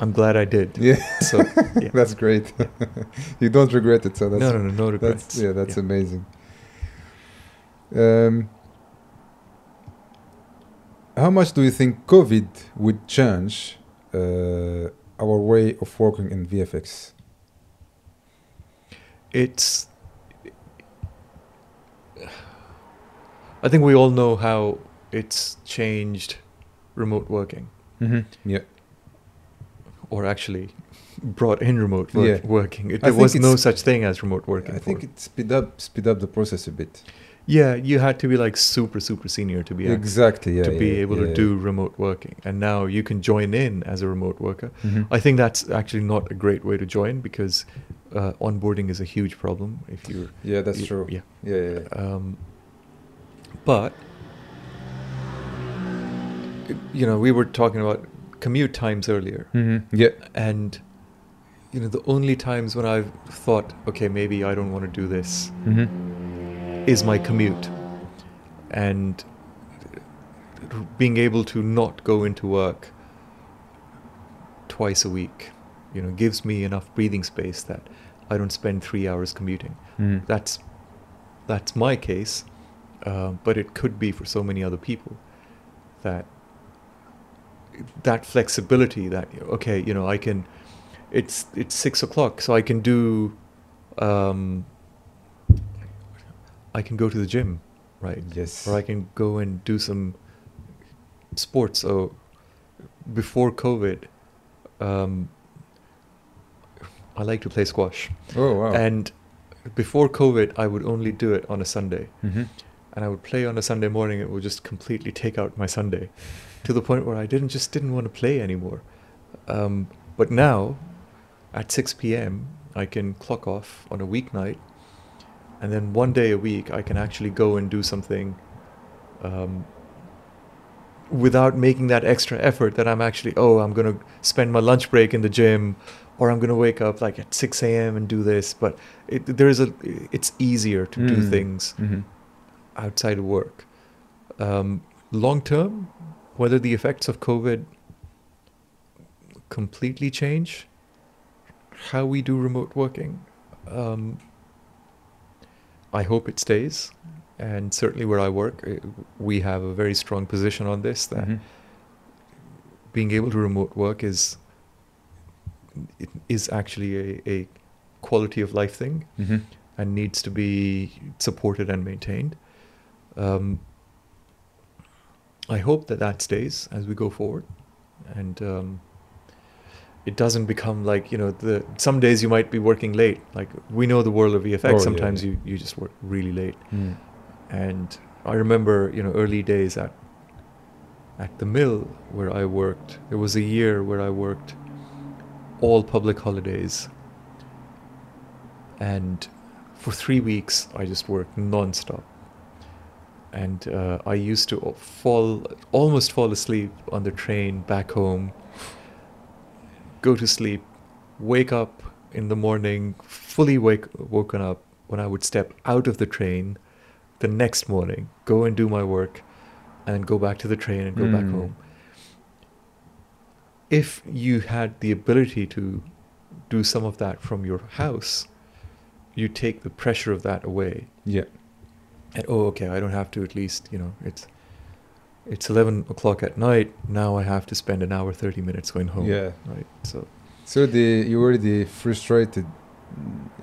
I'm glad I did. Yeah. So yeah. that's great. you don't regret it, so that's no no no no regrets. That's yeah, that's amazing. Um, how much do you think COVID would change uh, our way of working in VFX? It's. I think we all know how it's changed remote working, Mm-hmm. Yeah, or actually brought in remote work, Yeah. working. It, there was no such thing as remote working. I think it speed up speed up the process a bit. Yeah, you had to be like super super senior to be exactly. Yeah. to yeah, be yeah, able to do remote working. And now you can join in as a remote worker. Mhm. I think that's actually not a great way to join because uh, onboarding is a huge problem if you're. yeah, that's you- true. Yeah. Yeah, yeah, yeah. Um, but you know, we were talking about commute times earlier, Mhm. Yeah. and you know, the only times when I've thought, okay, maybe I don't want to do this, Mhm. Is my commute, and being able to not go into work twice a week, you know, gives me enough breathing space that I don't spend three hours commuting. Mhm. That's that's my case, uh, but it could be for so many other people that that flexibility that okay, you know, I can. It's it's six o'clock, so I can do. Um, I can go to the gym, right? Yes. Or I can go and do some sports. So before COVID, um, I like to play squash. Oh wow. And before COVID, I would only do it on a Sunday. Mhm. And I would play on a Sunday morning. It would just completely take out my Sunday to the point where I didn't just didn't want to play anymore. Um, but now, at 6 p.m., I can clock off on a weeknight. And then one day a week, I can actually go and do something um, without making that extra effort that I'm actually, oh, I'm going to spend my lunch break in the gym or I'm going to wake up like at 6 a.m. and do this. But it, there's a, it's easier to do Mm. things Mhm. outside of work. Um, long term, whether the effects of COVID completely change how we do remote working, um, I hope it stays. And certainly where I work, uh, we have a very strong position on this that Mhm. being able to remote work is it is actually a, a quality of life thing Mhm. and needs to be supported and maintained. Um, I hope that that stays as we go forward, and um, it doesn't become like you know the some days you might be working late. Like we know the world of VFX. Oh, yeah, sometimes yeah. you you just work really late, Mm. and I remember you know early days at at the mill where I worked. There was a year where I worked all public holidays, and for three weeks I just worked non-stop. and uh, I used to fall almost fall asleep on the train back home. Go to sleep, wake up in the morning, fully wake woken up when I would step out of the train the next morning, go and do my work, and then go back to the train and go back Mm. home. If you had the ability to do some of that from your house, you take the pressure of that away. Yeah. And oh, okay, I don't have to. At least you know it's it's eleven o'clock at night. Now I have to spend an hour thirty minutes going home. Yeah. Right. So So the you already frustrated.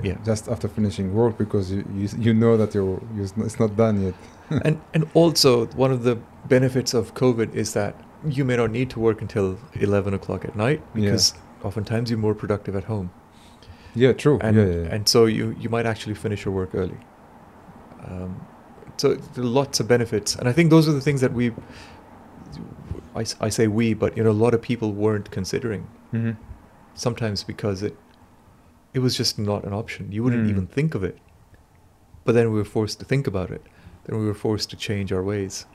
Yeah. Just after finishing work because you you, you know that you're, you it's not done yet. and and also one of the benefits of COVID is that you may not need to work until eleven o'clock at night Yeah. because oftentimes you're more productive at home, Yeah. True. and yeah, yeah. and so you you might actually finish your work early. Um, so lots of benefits, and I think those are the things that we. I, I say we, but you know a lot of people weren't considering hmm sometimes because it it was just not an option. You wouldn't Mm. even think of it. But then we were forced to think about it. Then we were forced to change our ways.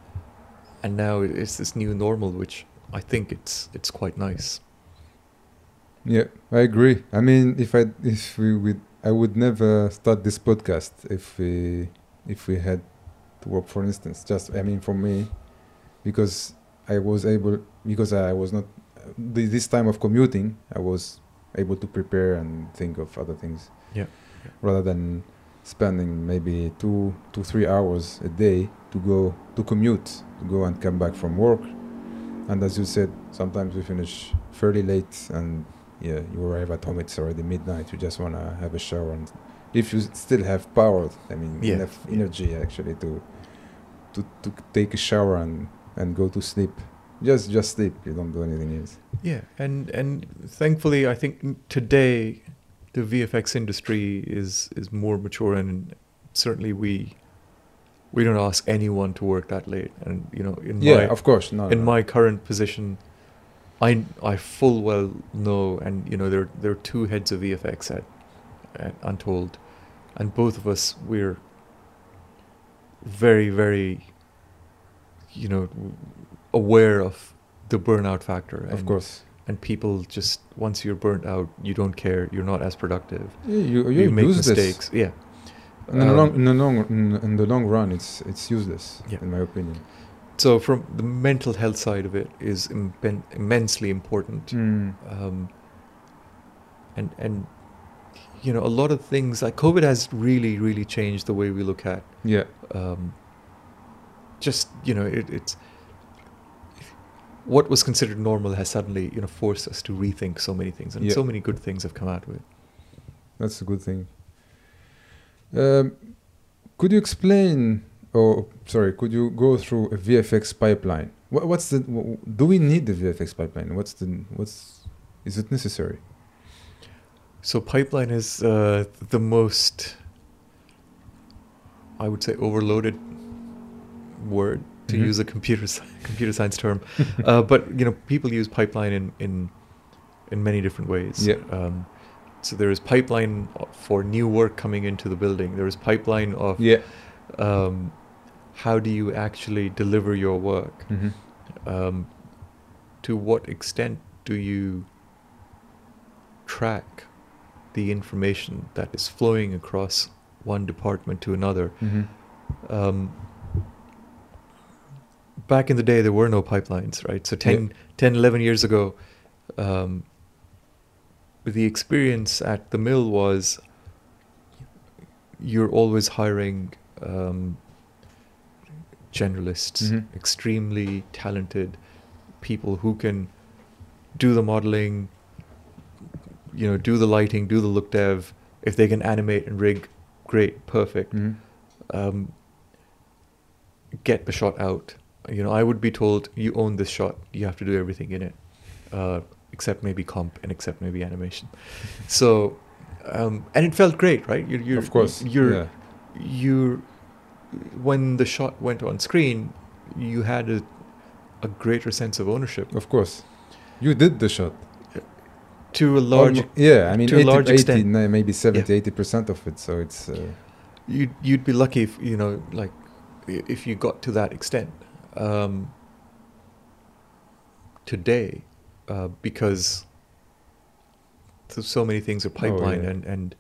And now it's this new normal which I think it's it's quite nice. Yeah, I agree. I mean, if I if we would, I would never start this podcast if we if we had to work, for instance. Just I mean, for me, because I was able because I was not this time of commuting. I was able to prepare and think of other things. Yeah. Rather than spending maybe two two three hours a day to go to commute to go and come back from work. And as you said, sometimes we finish fairly late and yeah, you arrive at home, it's already midnight. You just want to have a shower, and if you still have power, I mean, Yeah. enough energy actually to to to take a shower and and go to sleep. Just just sleep. You don't do anything else. Yeah, and and thankfully I think today the VFX industry is is more mature and certainly we we don't ask anyone to work that late and you know in yeah, my of course. No, in no. my current position, I I full well know, and you know there there are two heads of VFX at, at Untold, and both of us we're very very, you know, aware of the burnout factor. of course. and people just once you're burnt out, you don't care. You're not as productive. Yeah, you you, you make mistakes. Yeah. In the Um, long in the long in, in the long run, it's it's useless. Yeah. In my opinion. So from the mental health side of it is impen- immensely important. Mm. um, and and you know a lot of things like COVID has really really changed the way we look at Yeah. um, just you know it, it's what was considered normal has suddenly you know forced us to rethink so many things and Yeah. so many good things have come out of it. That's a good thing. Um, could you explain, or sorry, could you go through a VFX pipeline? What, what's the? wh- Do we need the VFX pipeline? What's the? What's? Is it necessary? So pipeline is uh, the most I would say overloaded word to Mhm. use a computer computer science term. uh, but you know, people use pipeline in in in many different ways. Yeah. Um, so there is pipeline for new work coming into the building. There is pipeline of Yeah. um, how do you actually deliver your work. hmm Um, to what extent do you track the information that is flowing across one department to another? hmm um, back in the day there were no pipelines right so 10, 10 11 years ago um, the experience at the mill was you're always hiring um, generalists Mhm. extremely talented people who can do the modeling you know do the lighting do the look dev if they can animate and rig great perfect hmm um, get the shot out. You know, I would be told you own this shot. You have to do everything in it, uh, except maybe comp and except maybe animation. So, um, and it felt great, right? You're, you're, Of course. You're yeah. you're when the shot went on screen, you had a a greater sense of ownership Of course. You did the shot. To a large. Almo- yeah, I mean, to a 80, large 80, extent. no, maybe 70, 80% of it. So it's. Uh, You'd you'd be lucky if you know like if you got to that extent um, today, uh, because so, so many things are pipeline yeah. and and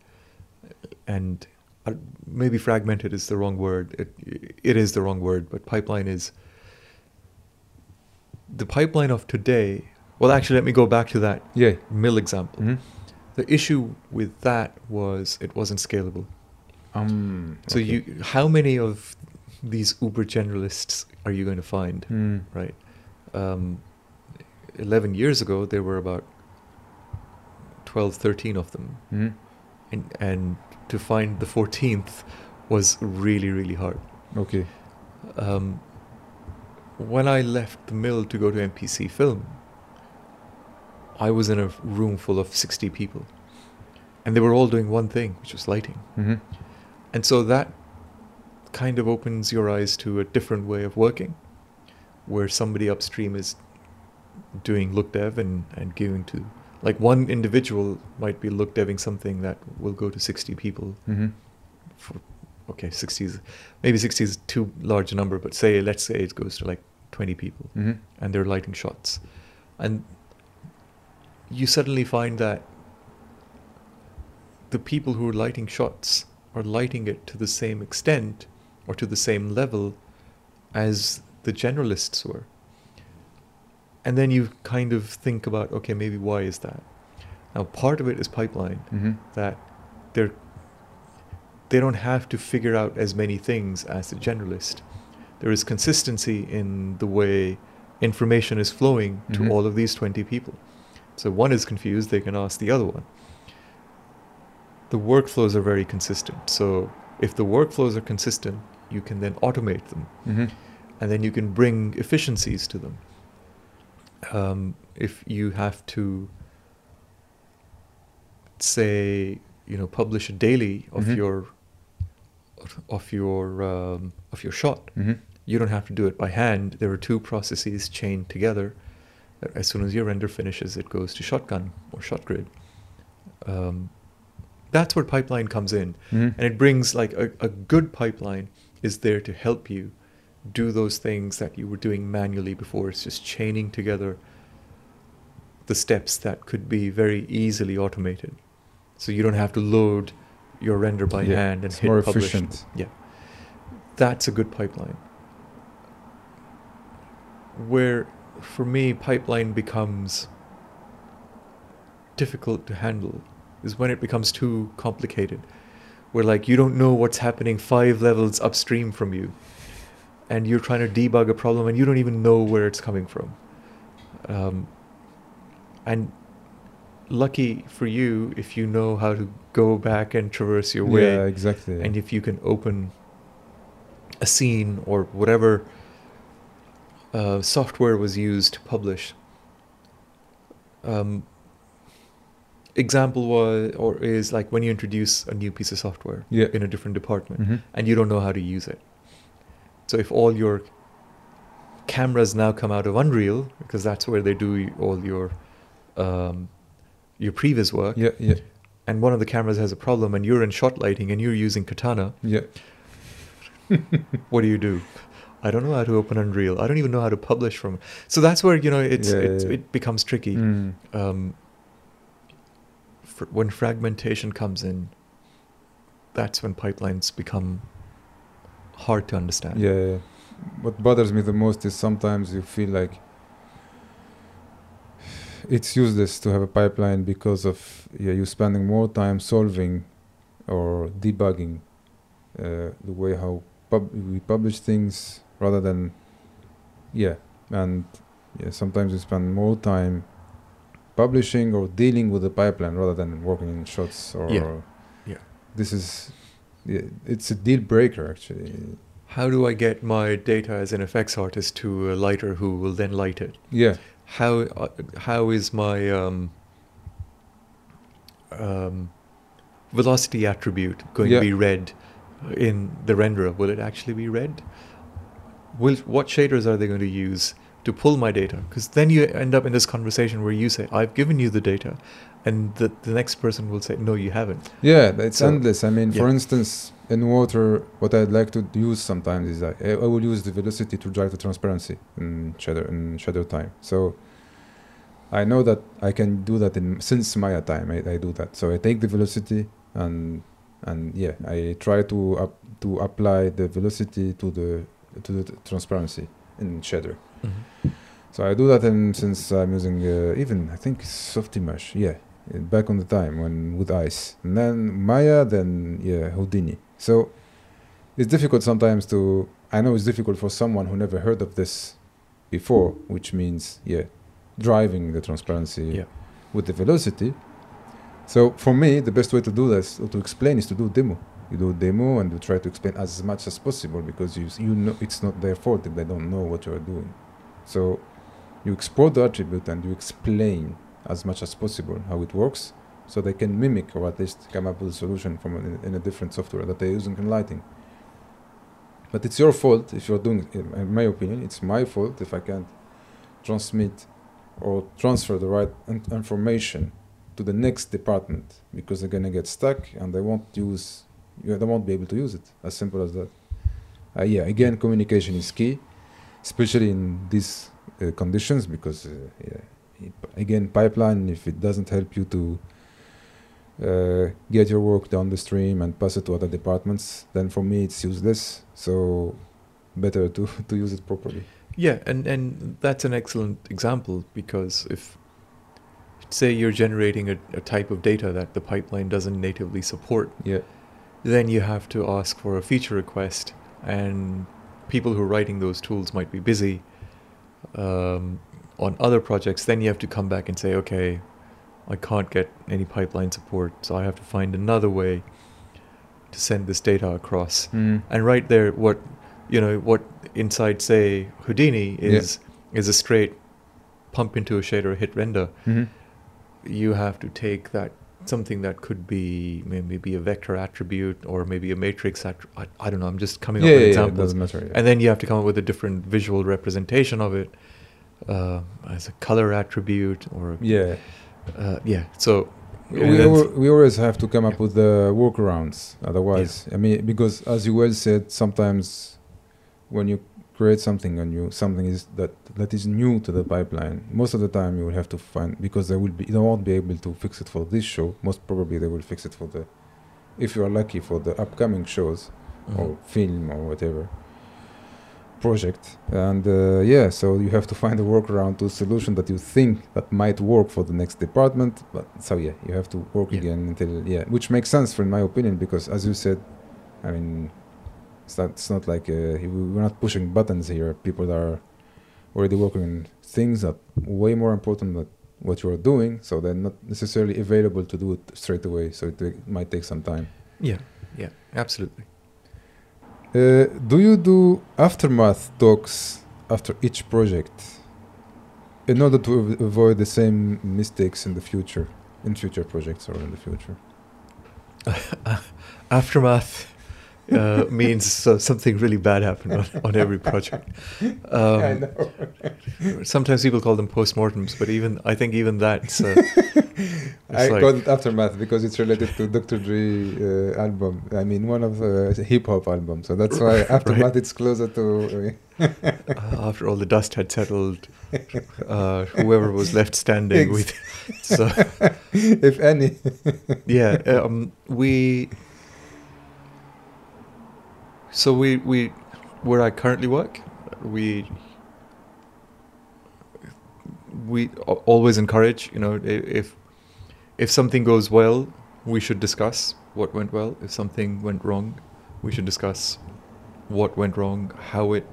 and uh, maybe fragmented is the wrong word. It it is the wrong word, but pipeline is the pipeline of today. Well, actually, let me go back to that Yeah. mill example. Mhm. The issue with that was it wasn't scalable. Um, So okay. you, how many of these Uber generalists are you going to find? Mm. Right. Um, Eleven years ago, there were about 12, 13 of them, Mhm. and and to find the fourteenth was really, really hard. Okay. Um, when I left the mill to go to MPC Film, I was in a room full of 60 people. And they were all doing one thing, which was lighting. hmm And so that kind of opens your eyes to a different way of working, where somebody upstream is doing look dev and, and giving to, like one individual might be look deving something that will go to 60 people hmm for okay 60 is maybe 60 is too large a number but say let's say it goes to like 20 people hmm and they're lighting shots and you suddenly find that the people who are lighting shots are lighting it to the same extent or to the same level as the generalists were and then you kind of think about okay maybe why is that now part of it is pipeline hmm that they're they don't have to figure out as many things as the generalist. There is consistency in the way information is flowing to Mhm. all of these 20 people. So one is confused, they can ask the other one. The workflows are very consistent. So if the workflows are consistent, you can then automate them hmm and then you can bring efficiencies to them. Um, if you have to say, you know, publish a daily of Mhm. your of your um, of your shot, hmm you don't have to do it by hand. There are two processes chained together. As soon as your render finishes, it goes to Shotgun or ShotGrid. Um, that's where pipeline comes in hmm and it brings like a, a good pipeline is there to help you do those things that you were doing manually before it's just chaining together the steps that could be very easily automated so you don't have to load your render by Yeah, hand and it's hit more publish. efficient. yeah that's a good pipeline where for me pipeline becomes difficult to handle is when it becomes too complicated where like you don't know what's happening five levels upstream from you and you're trying to debug a problem and you don't even know where it's coming from um, and lucky for you if you know how to go back and traverse your way Yeah, exactly. and if you can open a scene or whatever uh, software was used to publish. Um, example was or is like when you introduce a new piece of software Yeah. in a different department hmm and you don't know how to use it. So if all your cameras now come out of Unreal because that's where they do all your um, your previs work, Yeah, yeah, and one of the cameras has a problem, and you're in shot lighting and you're using Katana, yeah. what do you do? I don't know how to open Unreal. I don't even know how to publish from. So that's where you know it's, Yeah, it's yeah. it becomes tricky. Mm. Um, fr- when fragmentation comes in, that's when pipelines become hard to understand. Yeah, yeah. What bothers me the most is sometimes you feel like it's useless to have a pipeline because of yeah you spending more time solving or debugging uh, the way how pub- we publish things rather than yeah and yeah sometimes you spend more time publishing or dealing with the pipeline rather than working in shots or Yeah. Yeah. this is yeah, it's a deal breaker actually How do I get my data as an effects artist to a lighter who will then light it? yeah how uh, how is my um, um, velocity attribute going Yeah. to be read in the renderer? Will it actually be read? Will what shaders are they going to use to pull my data because then you end up in this conversation where you say i've given you the data and the, the next person will say no you haven't Yeah, it's So- endless. I mean, for instance, in water, what I'd like to use sometimes is that I I will use the velocity to drive the transparency in shadow in shadow time. So I know that I can do that in since Maya time. I, I do that. So I take the velocity and and yeah, I try to up, to apply the velocity to the to the transparency in shadow. So I do that and since I'm using uh, even I think Softimage, yeah, back on the time when with ICE, and then Maya, then yeah Houdini. So it's difficult sometimes to. I know it's difficult for someone who never heard of this before, which means yeah, driving the transparency Yeah. with the velocity. So for me, the best way to do this or to explain is to do demo. You do a demo and you try to explain as much as possible because you you know it's not their fault if they don't know what you are doing. So you export the attribute and you explain as much as possible how it works so they can mimic or at least come up with a solution from a, in a different software that they're using in lighting but it's your fault if you're doing in my opinion it's my fault if i can't transmit or transfer the right in- information to the next department because they're gonna get stuck and they won't use you they won't be able to use it. As simple as that. Uh, yeah again communication is key especially in these uh, conditions because uh, yeah, it- again pipeline if it doesn't help you to uh, get your work down the stream and pass it to other departments then for me it's useless. So better to to use it properly. Yeah, and and that's an excellent example because if say you're generating a, a type of data that the pipeline doesn't natively support, yeah then you have to ask for a feature request, and people who are writing those tools might be busy um, on other projects. Then you have to come back and say, okay, I can't get any pipeline support, so I have to find another way to send this data across. mm. And right there, what you know, what inside say Houdini Yeah. is is a straight pump into a shader, hit render. hmm You have to take that something that could be maybe a vector attribute or maybe a matrix. Attri- I, I don't know. I'm just coming yeah, up yeah, with yeah, it examples, doesn't matter yeah. and then you have to come up with a different visual representation of it uh, as a color attribute or yeah uh, yeah. So we, al- we always have to come up with the workarounds otherwise i mean because as you well said sometimes when you create something and you something is that that is new to the pipeline most of the time you will have to find because they will be they won't be able to fix it for this show most probably they will fix it for the if you are lucky for the upcoming shows Mhm. or film or whatever project and uh, yeah so you have to find a workaround to a solution that you think that might work for the next department but so yeah you have to work Yeah. again until yeah which makes sense for in my opinion because as you said i mean it's not, it's not like uh, we- we're not pushing buttons here people are already working on things that way more important than what you are doing so they're not necessarily available to do it straight away so it, might take some time yeah, yeah, absolutely. Uh, do you do aftermath talks after each project in order to av- avoid the same mistakes in the future, in future projects or in the future? Aftermath uh, means uh, something really bad happened on, on every project. Um, know. Sometimes people call them postmortems, but even I think even that's uh, I like- call it aftermath because it's related to Dr. Dre uh, album. I mean, one of the hip hop albums. So that's why aftermath it's closer to. Uh, uh, after all the dust had settled, uh, whoever was left standing Ex- with. So if any. yeah, um, we. So we we where I currently work, we we always encourage. You know, if if something goes well, we should discuss what went well. If something went wrong, we should discuss what went wrong, how it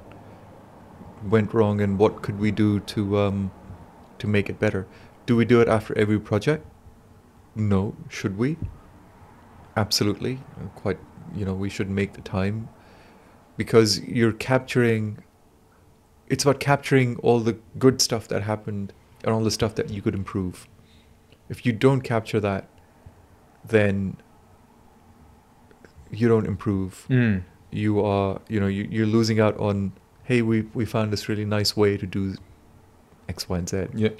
went wrong, and what could we do to um, to make it better. Do we do it after every project? No. Should we? Absolutely. Quite. You know, we should make the time because you're capturing. It's about capturing all the good stuff that happened and all the stuff that you could improve. If you don't capture that, then you don't improve hmm. you are you know you, you're losing out on hey we we found this really nice way to do X, Y, and Z. Yeah.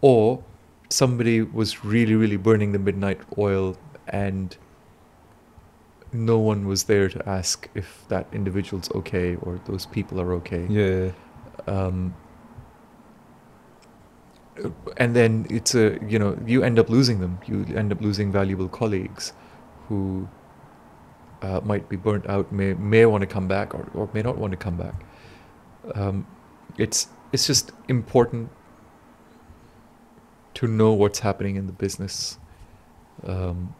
Or somebody was really, really burning the midnight oil and no one was there to ask if that individual's okay or those people are okay. Yeah. Um, and then it's a you know you end up losing them. You end up losing valuable colleagues who uh, might be burnt out, may may want to come back or, or may not want to come back. Um, it's it's just important to know what's happening in the business. Um,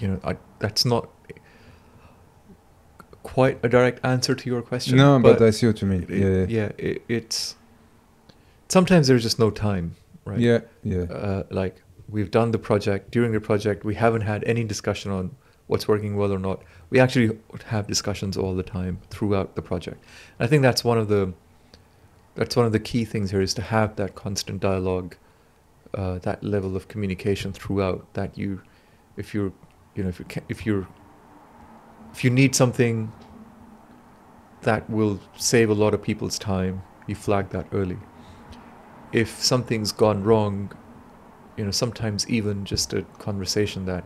you know, I, that's not quite a direct answer to your question. No, but, I see what you mean. it- Yeah. yeah, it, it's sometimes there's just no time, right? Yeah. Yeah. Uh, like we've done the project during the project, we haven't had any discussion on what's working well or not. We actually have discussions all the time throughout the project. I think that's one of the that's one of the key things here is to have that constant dialogue, uh, that level of communication throughout. That you, if you're, you know, if you can, if you're, if you need something that will save a lot of people's time, you flag that early. If something's gone wrong, you know, sometimes even just a conversation that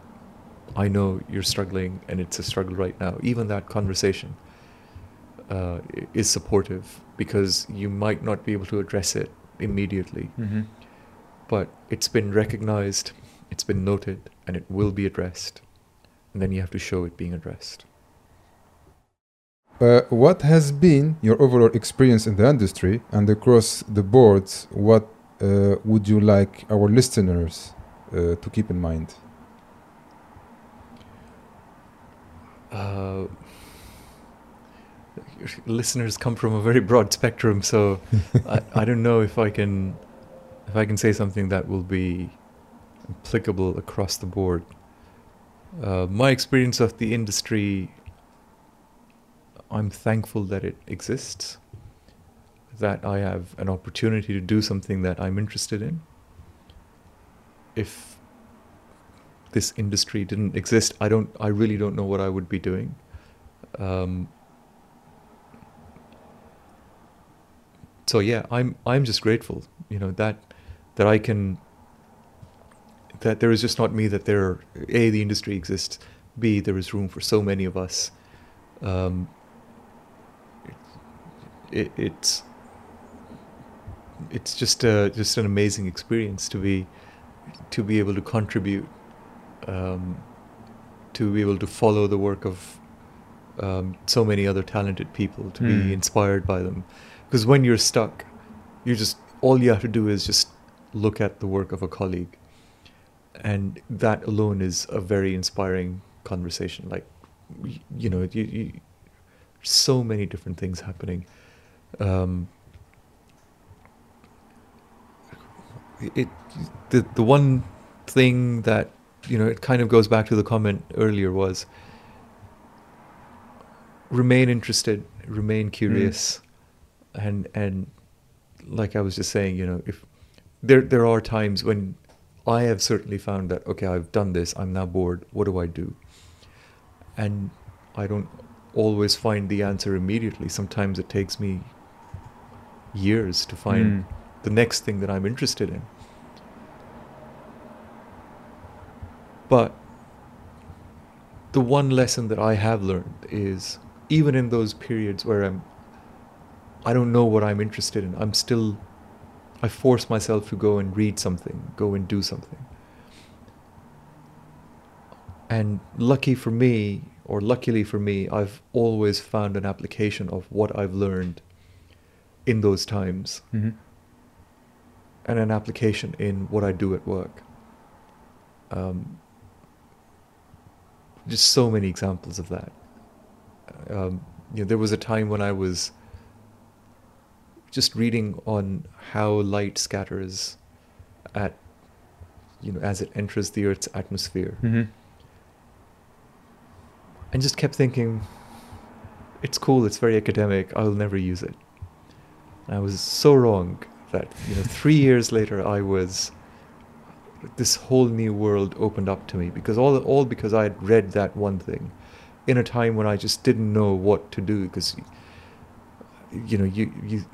I know you're struggling and it's a struggle right now, even that conversation uh, is supportive because you might not be able to address it immediately, Mm-hmm. but it's been recognized, it's been noted, and it will be addressed. And then you have to show it being addressed. Uh, what has been your overall experience in the industry and across the boards? What uh, would you like our listeners uh, to keep in mind? uh, listeners come from a very broad spectrum, so I, I don't know if I can if I can say something that will be applicable across the board. Uh, my experience of the industry, I'm thankful that it exists, that I have an opportunity to do something that I'm interested in. If this industry didn't exist, I don't. I really don't know what I would be doing. Um, so yeah, I'm. I'm just grateful. You know that that I can. That there is just not me. That there, a the industry exists. B there is room for so many of us. Um, it, it's. It's just a just an amazing experience to be, to be able to contribute um, to be able to follow the work of um, so many other talented people, to Hmm. be inspired by them. Because when you're stuck, you just all you have to do is just look at the work of a colleague, and that alone is a very inspiring conversation. Like, you know, you, you, so many different things happening. Um, it the the one thing that you know it kind of goes back to the comment earlier was remain interested remain curious and and like i was just saying you know if there there are times when i have certainly found that okay i've done this i'm now bored what do i do and i don't always find the answer immediately sometimes it takes me years to find Mm. the next thing that I'm interested in. But the one lesson that I have learned is even in those periods where I'm I don't know what I'm interested in, I'm still I force myself to go and read something, go and do something. And lucky for me, or luckily for me, I've always found an application of what I've learned in those times Mhm. and an application in what I do at work. Um, just so many examples of that. Um, you know, there was a time when I was just reading on how light scatters at, you know, as it enters the Earth's atmosphere, Mhm. and just kept thinking, it's cool, it's very academic, I'll never use it. I was so wrong that you know three years later I was this whole new world opened up to me because all all because I had read that one thing in a time when I just didn't know what to do because you know you you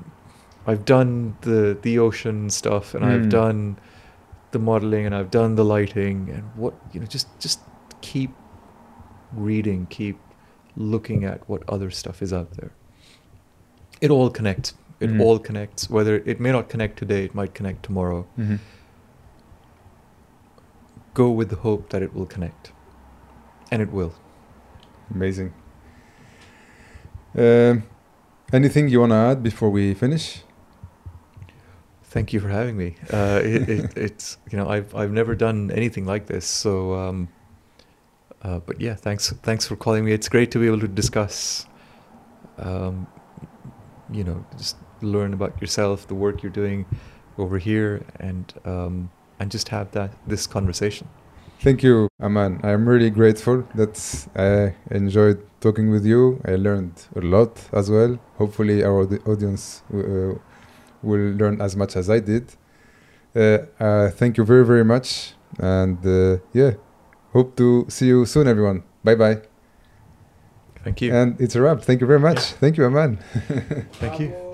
I've done the the ocean stuff and I've Mm. done the modeling and I've done the lighting and what you know just just keep reading, keep looking at what other stuff is out there. It all connects. It Mm. all connects. Whether it may not connect today, it might connect tomorrow. Mhm. Go with the hope that it will connect, and it will. Amazing. Um, anything you want to add before we finish? Thank you for having me. Uh, it, it, it's you know I've I've never done anything like this, so um, uh, but yeah, thanks thanks for calling me. It's great to be able to discuss, um, you know, just learn about yourself, the work you're doing over here, and um, and just have that this conversation. Thank you, Amaan. I'm really grateful that I enjoyed talking with you. I learned a lot as well. Hopefully, our audience uh, will learn as much as I did. Uh, uh, thank you very, very much. And uh, yeah, hope to see you soon, everyone. Bye bye. Thank you. And it's a wrap. Thank you very much. Thank you, Amaan. Thank you.